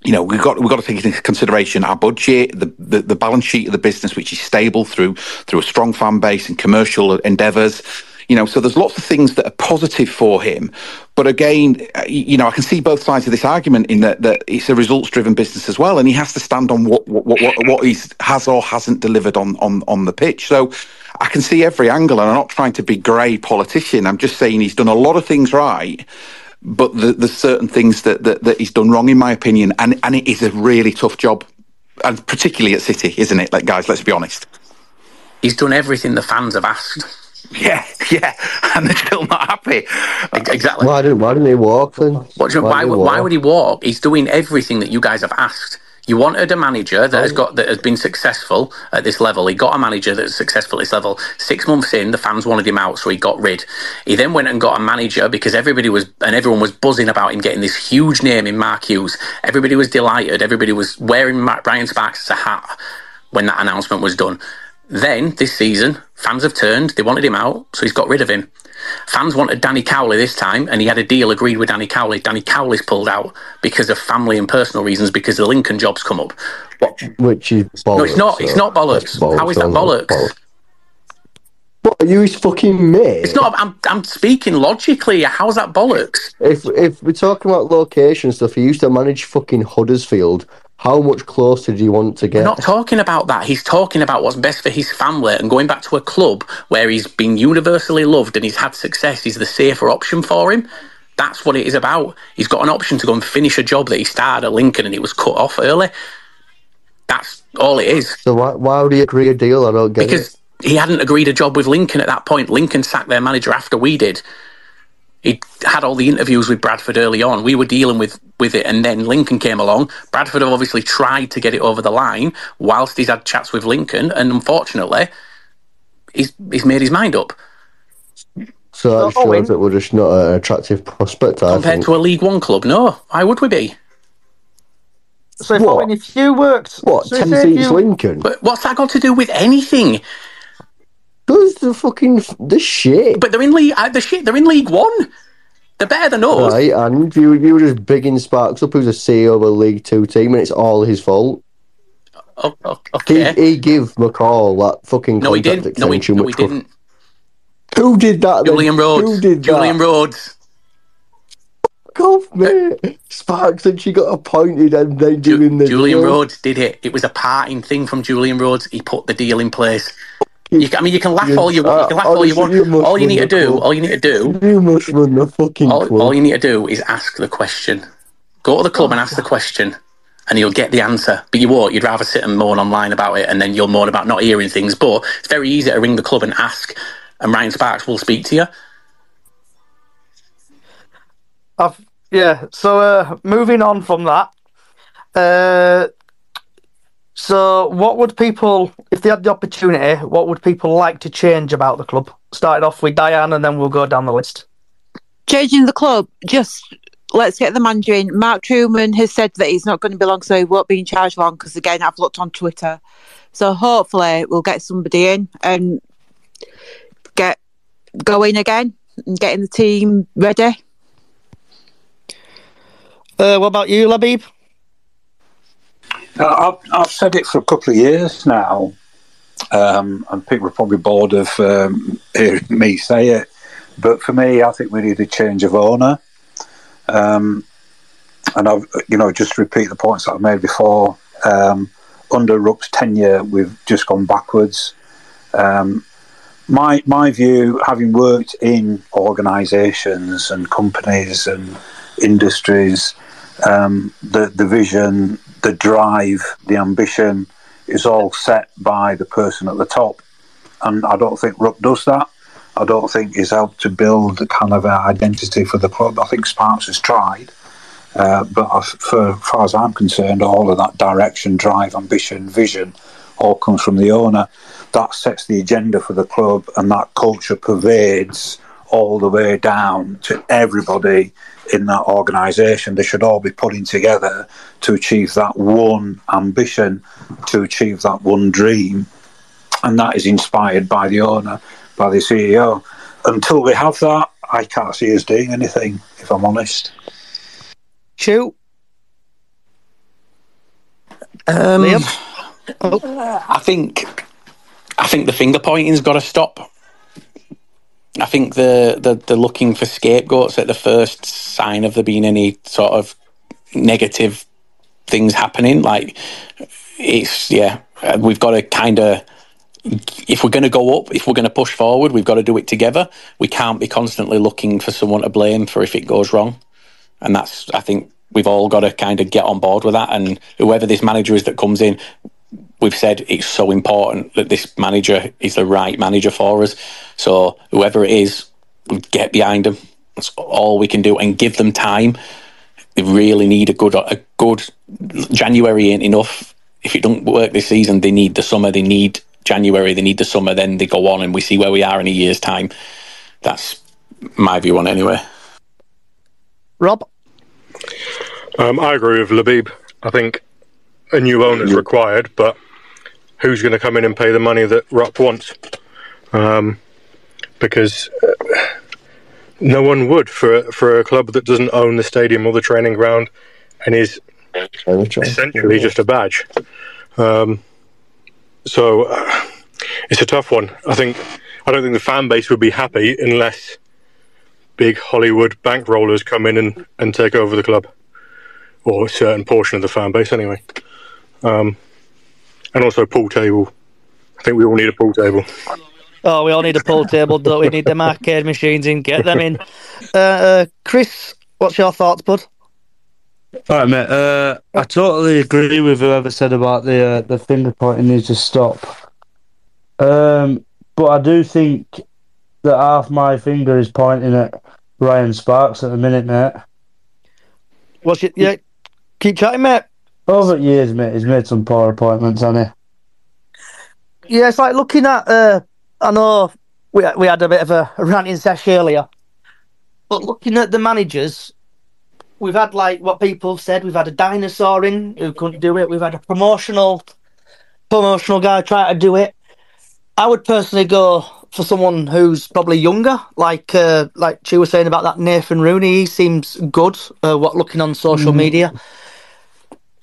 you know, we've got we've got to take into consideration our budget, the, the the balance sheet of the business, which is stable through through a strong fan base and commercial endeavours. You know, so there's lots of things that are positive for him. But again, you know, I can see both sides of this argument in that, that it's a results driven business as well, and he has to stand on what what what, what he has or hasn't delivered on on on the pitch. So. I can see every angle, and I'm not trying to be grey politician. I'm just saying he's done a lot of things right, but the, there's certain things that, that that he's done wrong, in my opinion, and and it is a really tough job, and particularly at City, isn't it? Like guys, let's be honest. He's done everything the fans have asked. <laughs> Yeah, yeah, and they're still not happy. Exactly. Why didn't Why didn't he walk then? What do you- why, didn't he why walk? would he walk? He's doing everything that you guys have asked. You wanted a manager that Oh. has got that has been successful at this level. He got a manager that's successful at this level. Six months in, the fans wanted him out, so he got rid. He then went and got a manager because everybody was and everyone was buzzing about him getting this huge name in Mark Hughes. Everybody was delighted. Everybody was wearing Brian Sparks as a hat when that announcement was done. Then this season, fans have turned. They wanted him out, so he's got rid of him. Fans wanted Danny Cowley this time, and he had a deal agreed with Danny Cowley. Danny Cowley's pulled out because of family and personal reasons, because the Lincoln job's come up. What? Which is bollocks. no, it's not. It's not bollocks. bollocks, How is that bollocks? What are you his fucking mate? It's not. I'm. I'm speaking logically. How's that bollocks? If if we're talking about location stuff, he used to manage fucking Huddersfield. How much closer do you want to We're get? not talking about that. He's talking about what's best for his family and going back to a club where he's been universally loved and he's had success is the safer option for him. That's what it is about. He's got an option to go and finish a job that he started at Lincoln and it was cut off early. That's all it is. So why why would he agree a deal? I don't get Because it. he hadn't agreed a job with Lincoln at that point. Lincoln sacked their manager after we did. He had all the interviews with Bradford early on. We were dealing with with it, and then Lincoln came along. Bradford have obviously tried to get it over the line whilst he's had chats with Lincoln, and unfortunately, he's he's made his mind up. So that shows that we're just not an attractive prospect. I Compared think. to a League One club, no. Why would we be? So if, I mean, if you worked, What, so 10 seats you- Lincoln? But what's that got to do with anything? Does the fucking the shit? But they're in league. Uh, the shit. They're in League One. They're better than us. Right, and you you were just bigging Sparks up who's a CEO of a League Two team, and it's all his fault. Oh, okay. He, he gave McCall that fucking No, he didn't. No, he, no, he didn't. Who did that? then? Julian Rhodes. Who did Julian that? Rhodes. Fuck off, mate. Sparks and she got appointed, and they doing the Julian deal. Rhodes did it. It was a parting thing from Julian Rhodes. He put the deal in place. You, I mean, you can laugh all you want. You can laugh all you want. you all you need to do. All you need to do. You must run the fucking All, club. all you need to do is ask the question. Go to the club and ask the question, and you'll get the answer. But you won't. You'd rather sit and moan online about it, and then you'll moan about not hearing things. But it's very easy to ring the club and ask, and Ryan Sparks will speak to you. I've, yeah. So uh, moving on from that. Uh, so what would people, if they had the opportunity, what would people like to change about the club? Started off with Diane, and then we'll go down the list. Changing the club, just let's get the manager in. Mark Trueman has said that he's not going to be long, so he won't be in charge long. Because again, I've looked on Twitter, so hopefully we'll get somebody in and get going again and getting the team ready. Uh, what about you, Labib? Uh, I've, I've said it for a couple of years now, um, and people are probably bored of um, hearing me say it. But for me, I think we need a change of owner. Um, and I've, you know, just repeat the points that I've made before. Um, under Rupp's tenure, we've just gone backwards. Um, my my view, having worked in organisations and companies and industries, um, the the vision, the drive, the ambition is all set by the person at the top, and I don't think Rupp does that. I don't think he's helped to build a kind of an identity for the club. I think Sparks has tried, uh, but as, for, as far as I'm concerned, all of that direction, drive, ambition, vision, all comes from the owner. That sets the agenda for the club, and that culture pervades all the way down to everybody in that organisation. They should all be putting together to achieve that one ambition, to achieve that one dream, and that is inspired by the owner, by the CEO. Until we have that, I can't see us doing anything, if I'm honest. Shoot. Um, I think I think the finger pointing's got to stop. I think the, the the looking for scapegoats at the first sign of there being any sort of negative things happening. Like it's yeah, uh, we've got to kind of if we're going to go up, if we're going to push forward, we've got to do it together. We can't be constantly looking for someone to blame for if it goes wrong. And that's, I think, we've all got to kind of get on board with that. And whoever this manager is that comes in, we've said it's so important that this manager is the right manager for us. So whoever it is, we get behind them. That's all we can do, and give them time. They really need a good, a good January ain't enough. If it don't work this season, they need the summer. They need January. They need the summer. Then they go on, and we see where we are in a year's time. That's my view on it anyway. Rob? Um, I agree with Labib. I think a new owner is required, but who's going to come in and pay the money that Rupp wants? Um, because uh, no one would for for a club that doesn't own the stadium or the training ground and is essentially just a badge. Um, so uh, it's a tough one. I think I don't think the fan base would be happy unless big Hollywood bankrollers come in and, and take over the club, or a certain portion of the fan base anyway. Um, and also a pool table. I think we all need a pool table. Oh, we all need a pool table, don't we? Need them arcade machines in. Get them in. Uh, uh, Chris, what's your thoughts, bud? All right, mate. Uh, I totally agree with whoever said about the uh, the finger pointing needs to stop. Um, but I do think that half my finger is pointing at Ryan Sparks at the minute, mate. What's it? Yeah, keep chatting, mate. Over the years, mate, he's made some poor appointments, hasn't he? Yeah, it's like looking at. Uh, I know we we had a bit of a ranting session earlier, but looking at the managers, we've had like what people have said. We've had a dinosaur in who couldn't do it. We've had a promotional promotional guy try to do it. I would personally go for someone who's probably younger, like uh, like she was saying about that Nathan Rooney. He seems good. Uh, what looking on social Mhm. media.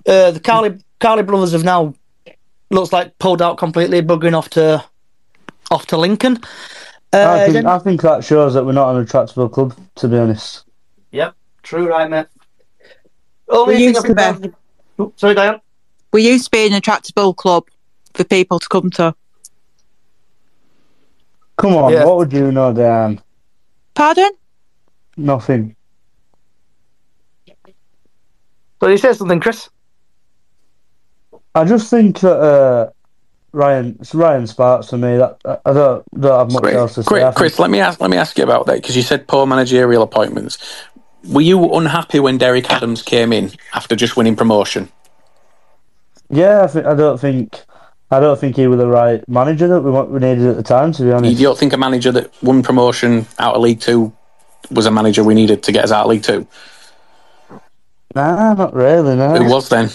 Uh, the Cowley Cowley brothers have now looks like pulled out completely, buggering off to off to Lincoln. Uh, I think then- I think that shows that we're not an attractable club, to be honest. Yep, true, right, mate. Only We thing used I've to be. Oh, sorry, Diane. We used to be an attractable club for people to come to. Come on, Yeah. what would you know, Dan? Pardon? Nothing. So you said something, Chris? I just think that uh, Ryan, it's Ryan Sparks for me. That I don't don't have much Chris, else to say. Chris, think- Chris, let me ask. Let me ask you about that because you said poor managerial appointments. Were you unhappy when Derek Adams came in after just winning promotion? Yeah, I, think, I don't think I don't think he was the right manager that we we needed at the time. To be honest, You don't think a manager that won promotion out of League Two was a manager we needed to get us out of League Two? nah, not really. No. Who was then?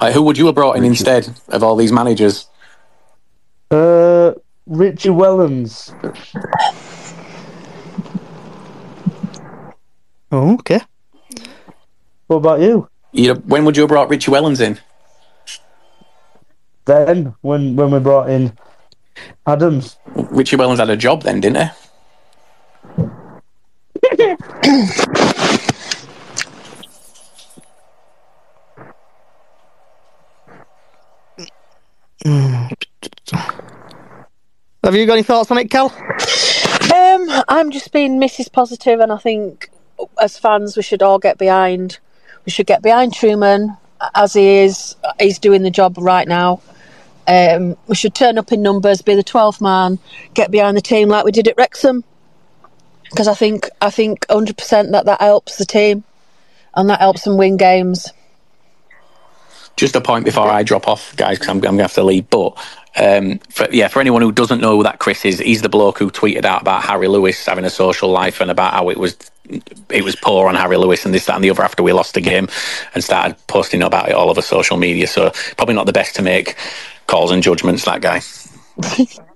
Like, who would you have brought in instead of all these managers? Uh, Richie Wellens. Oh, okay. What about you? You, when would you have brought Richie Wellens in? Then when when we brought in Adams, Richie Wellens had a job then, didn't he? <laughs> Have you got any thoughts on it, Cal? Um, I'm just being Mrs. Positive, and I think as fans we should all get behind. We should get behind Trueman as he is. He's doing the job right now. Um, we should turn up in numbers, be the 12th man, get behind the team like we did at Wrexham. Because I think I think 100% that that helps the team, and that helps them win games. Just a point before I drop off, guys, because I'm, I'm going to have to leave. But um, for, yeah, for anyone who doesn't know who that Chris is, he's the bloke who tweeted out about Harry Lewis having a social life and about how it was it was poor on Harry Lewis and this, that, and the other after we lost the game, and started posting about it all over social media. So probably not the best to make calls and judgments. That guy. <laughs>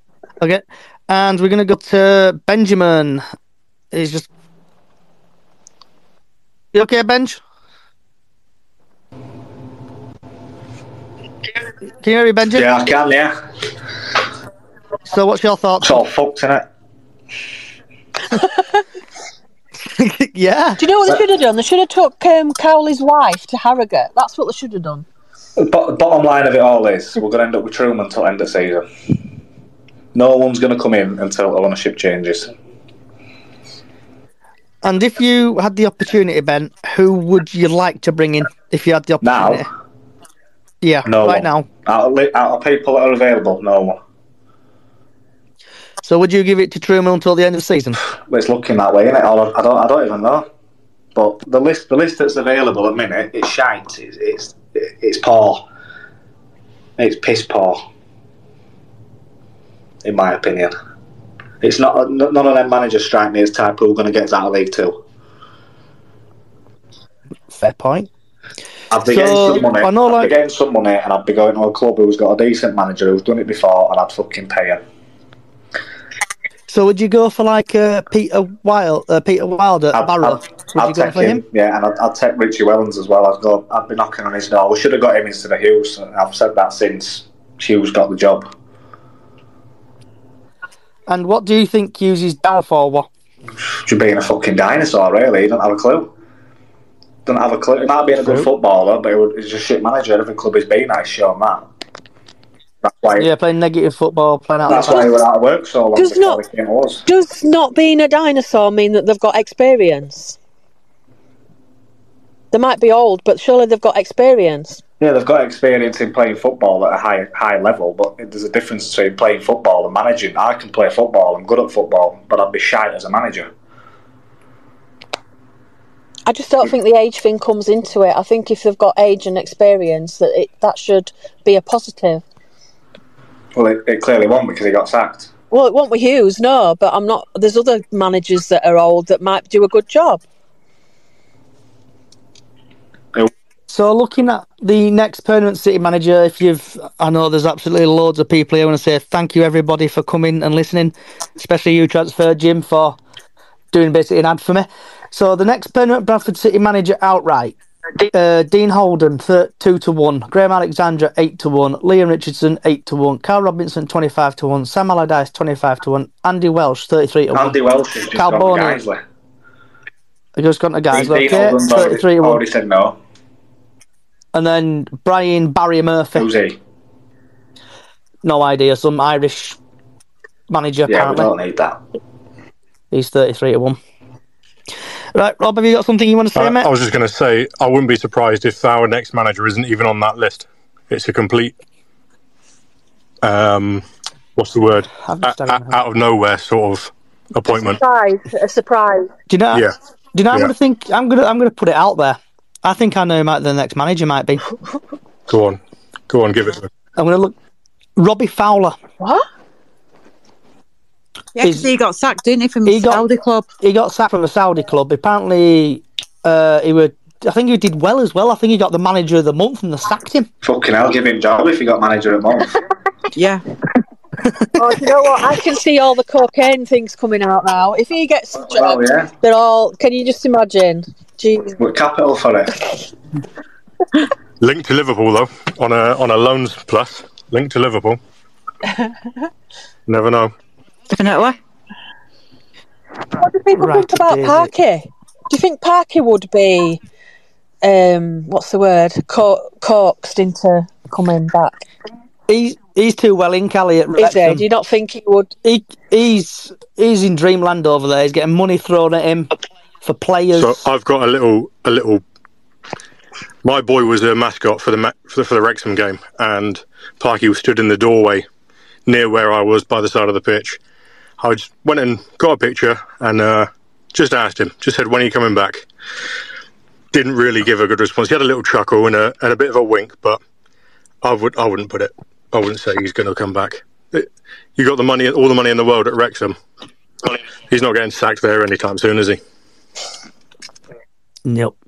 Okay. And we're going to go to Benjamin. He's just. You okay, Benj? Can you hear me, Benji? Yeah, I can, yeah. So, what's your thoughts? It's all fucked, isn't it? <laughs> yeah. Do you know what they should have done? They should have took um, Cowley's wife to Harrogate. That's what they should have done. But bottom line of it all is we're going to end up with Trueman until end of season. No one's going to come in until ownership changes. And if you had the opportunity, Ben, who would you like to bring in if you had the opportunity? Now? Yeah, No right one. now. Out of, li- out of people that are available, no one. So, would you give it to Trueman until the end of the season? But it's looking that way, innit? I don't, I don't, I don't even know. But the list, the list that's available at the minute, it's shite. It's, it's, it's poor. It's piss poor. In my opinion, it's not. None of them managers strike me as type who are going to get us out of League Two. Fair point. I'd be So, getting some money. I know, I'd be getting some money, and I'd be going to a club who's got a decent manager who's done it before, and I'd fucking pay him. So, would you go for like uh, Peter Wild, uh, Peter Wilder at Barrow? would I'd you go take for him? Yeah, and I'd, I'd take Richie Wellens as well. I'd go. I'd be knocking on his door. We should have got him instead of Hughes. and I've said that since Hughes got the job. And what do you think Hughes' downfall was? Just being a fucking dinosaur, really. He don't have a clue. Don't have a clue. He might be a good footballer, but he was- he's a shit manager. Every club he's been at, he's shown that. That's why. Yeah, playing negative football, playing out. That's of why he was out of work so long Does not- came. Does not being a dinosaur mean that they've got experience? They might be old, but surely they've got experience. Yeah, they've got experience in playing football at a high high level, but there's a difference between playing football and managing. I can play football, I'm good at football, but I'd be shy as a manager. I just don't think the age thing comes into it. I think if they've got age and experience, that it, that should be a positive. Well, it, it clearly won't because he got sacked. Well, it won't with Hughes, no, but I'm not. There's other managers that are old that might do a good job. So looking at the next permanent city manager, if you've, I know there's absolutely loads of people here. I want to say thank you everybody for coming and listening, especially you transfer Jim for doing basically an ad for me. So the next permanent Bradford City manager outright, uh, Dean Holden two to one, Graham Alexander, eight to one, Liam Richardson eight to one, Carl Robinson twenty five to one, Sam Allardyce twenty five to one, Andy Welsh thirty three to one. Andy Welsh has just Cal gone to Guiseley. I just got guys. Dean Okay, 33 to 1. already said no. And then Brian Barry Murphy. Who's he? No idea. Some Irish manager, Yeah, we apparently. don't need that. He's 33 to 1. Right, Rob, have you got something you want to say, Uh, mate? I was just going to say, I wouldn't be surprised if our next manager isn't even on that list. It's a complete, um, what's the word? A- a- out of nowhere sort of appointment. Surprise! A surprise. Do you know? Yeah. Do you know? I'm Yeah. gonna think. I'm gonna. I'm gonna put it out there. I think I know who might the next manager might be. Go on, go on, give it to me. I'm gonna look. Robbie Fowler. What? Yeah, because he got sacked, didn't he, from He the got- Saudi club? He got sacked from the Saudi club. Apparently, uh, he would. I think he did well as well. I think he got the manager of the month and they sacked him. Fucking hell, give him job if he got manager at month. <laughs> yeah. Oh, you know what? I can see all the cocaine things coming out now. If he gets, Well, yeah. they're all. Can you just imagine? Jeez. With capital for it. <laughs> Linked to Liverpool though, on a on a loans plus. Linked to Liverpool. <laughs> Never know. Definitely. What do people Right, think about Daisy. Parky? Do you think Parky would be, um, what's the word, Co- coaxed into coming back? He's he's too well in Cali at Is he? Wrexham. Do you not think he would? He he's he's in dreamland over there. He's getting money thrown at him for players. So I've got a little a little. My boy was a mascot for the ma- for the, for the Wrexham game, and Parky was stood in the doorway near where I was by the side of the pitch. I just went and got a picture and uh, just asked him. Just said, "When are you coming back?" Didn't really give a good response. He had a little chuckle and a and a bit of a wink, but I would I wouldn't put it. I wouldn't say he's going to come back. It- you got the money, all the money in the world at Wrexham. He's not getting sacked there anytime soon, is he? Nope.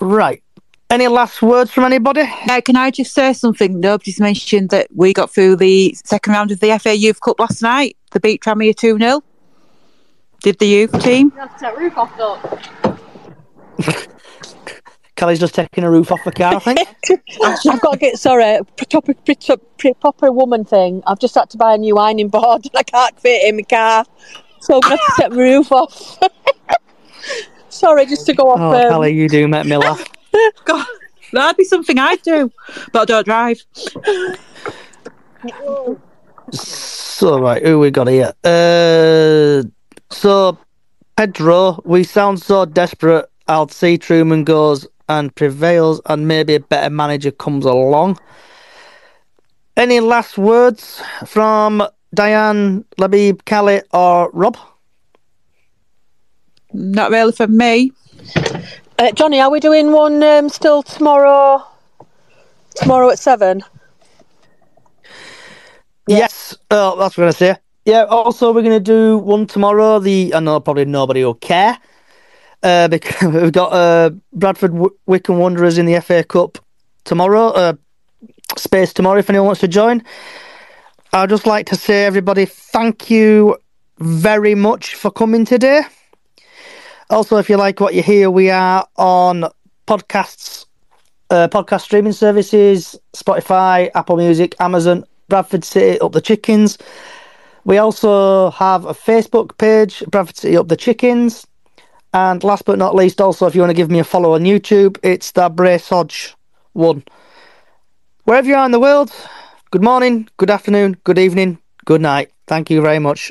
Right. Any last words from anybody? Now, can I just say something? Nobody's mentioned that we got through the second round of the FA Youth Cup last night. The beat Tranmere 2 0. Did the youth team? <laughs> Kelly's just taking a roof off the car, I think. <laughs> I've got to get sorry, proper, proper, proper woman thing. I've just had to buy a new ironing board and I can't fit it in my car, so I'm going to have to set my roof off. <laughs> sorry, just to go off. oh, um, Kelly, you do make me laugh. That'd be something I'd do, but I don't drive. So, right, who we got here? Uh, so, Pedro, we sound so desperate. I'll see Trueman goes and prevails, and maybe a better manager comes along. Any last words from Diane, Labib, Callie, or Rob? Not really for me. Uh, Johnny, are we doing one um, still tomorrow? Tomorrow at seven. Yes, oh, that's what to say. Yeah, also, we're going to do one tomorrow. The I know probably nobody will care. Uh, because <laughs> we've got uh, Bradford w- Wycombe Wanderers in the FA Cup tomorrow. Uh, space tomorrow if anyone wants to join. I'd just like to say, everybody, thank you very much for coming today. Also, if you like what you hear, we are on podcasts, uh, podcast streaming services, Spotify, Apple Music, Amazon, Bradford City Up the Chickens. We also have a Facebook page, Bradford City Up the Chickens. And last but not least, also, if you want to give me a follow on YouTube, it's the Braysoj one. Wherever you are in the world, good morning, good afternoon, good evening, good night. Thank you very much.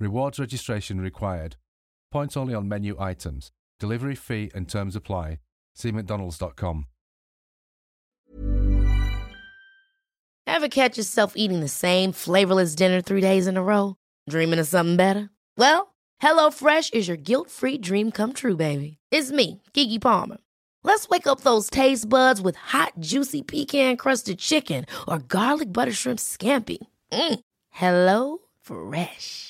Rewards registration required. Points only on menu items. Delivery fee and terms apply. See McDonald's.com. Ever catch yourself eating the same flavorless dinner three days in a row? Dreaming of something better? Well, HelloFresh is your guilt free dream come true, baby. It's me, Keke Palmer. Let's wake up those taste buds with hot, juicy pecan crusted chicken or garlic butter shrimp scampi. Mm. Hello Fresh.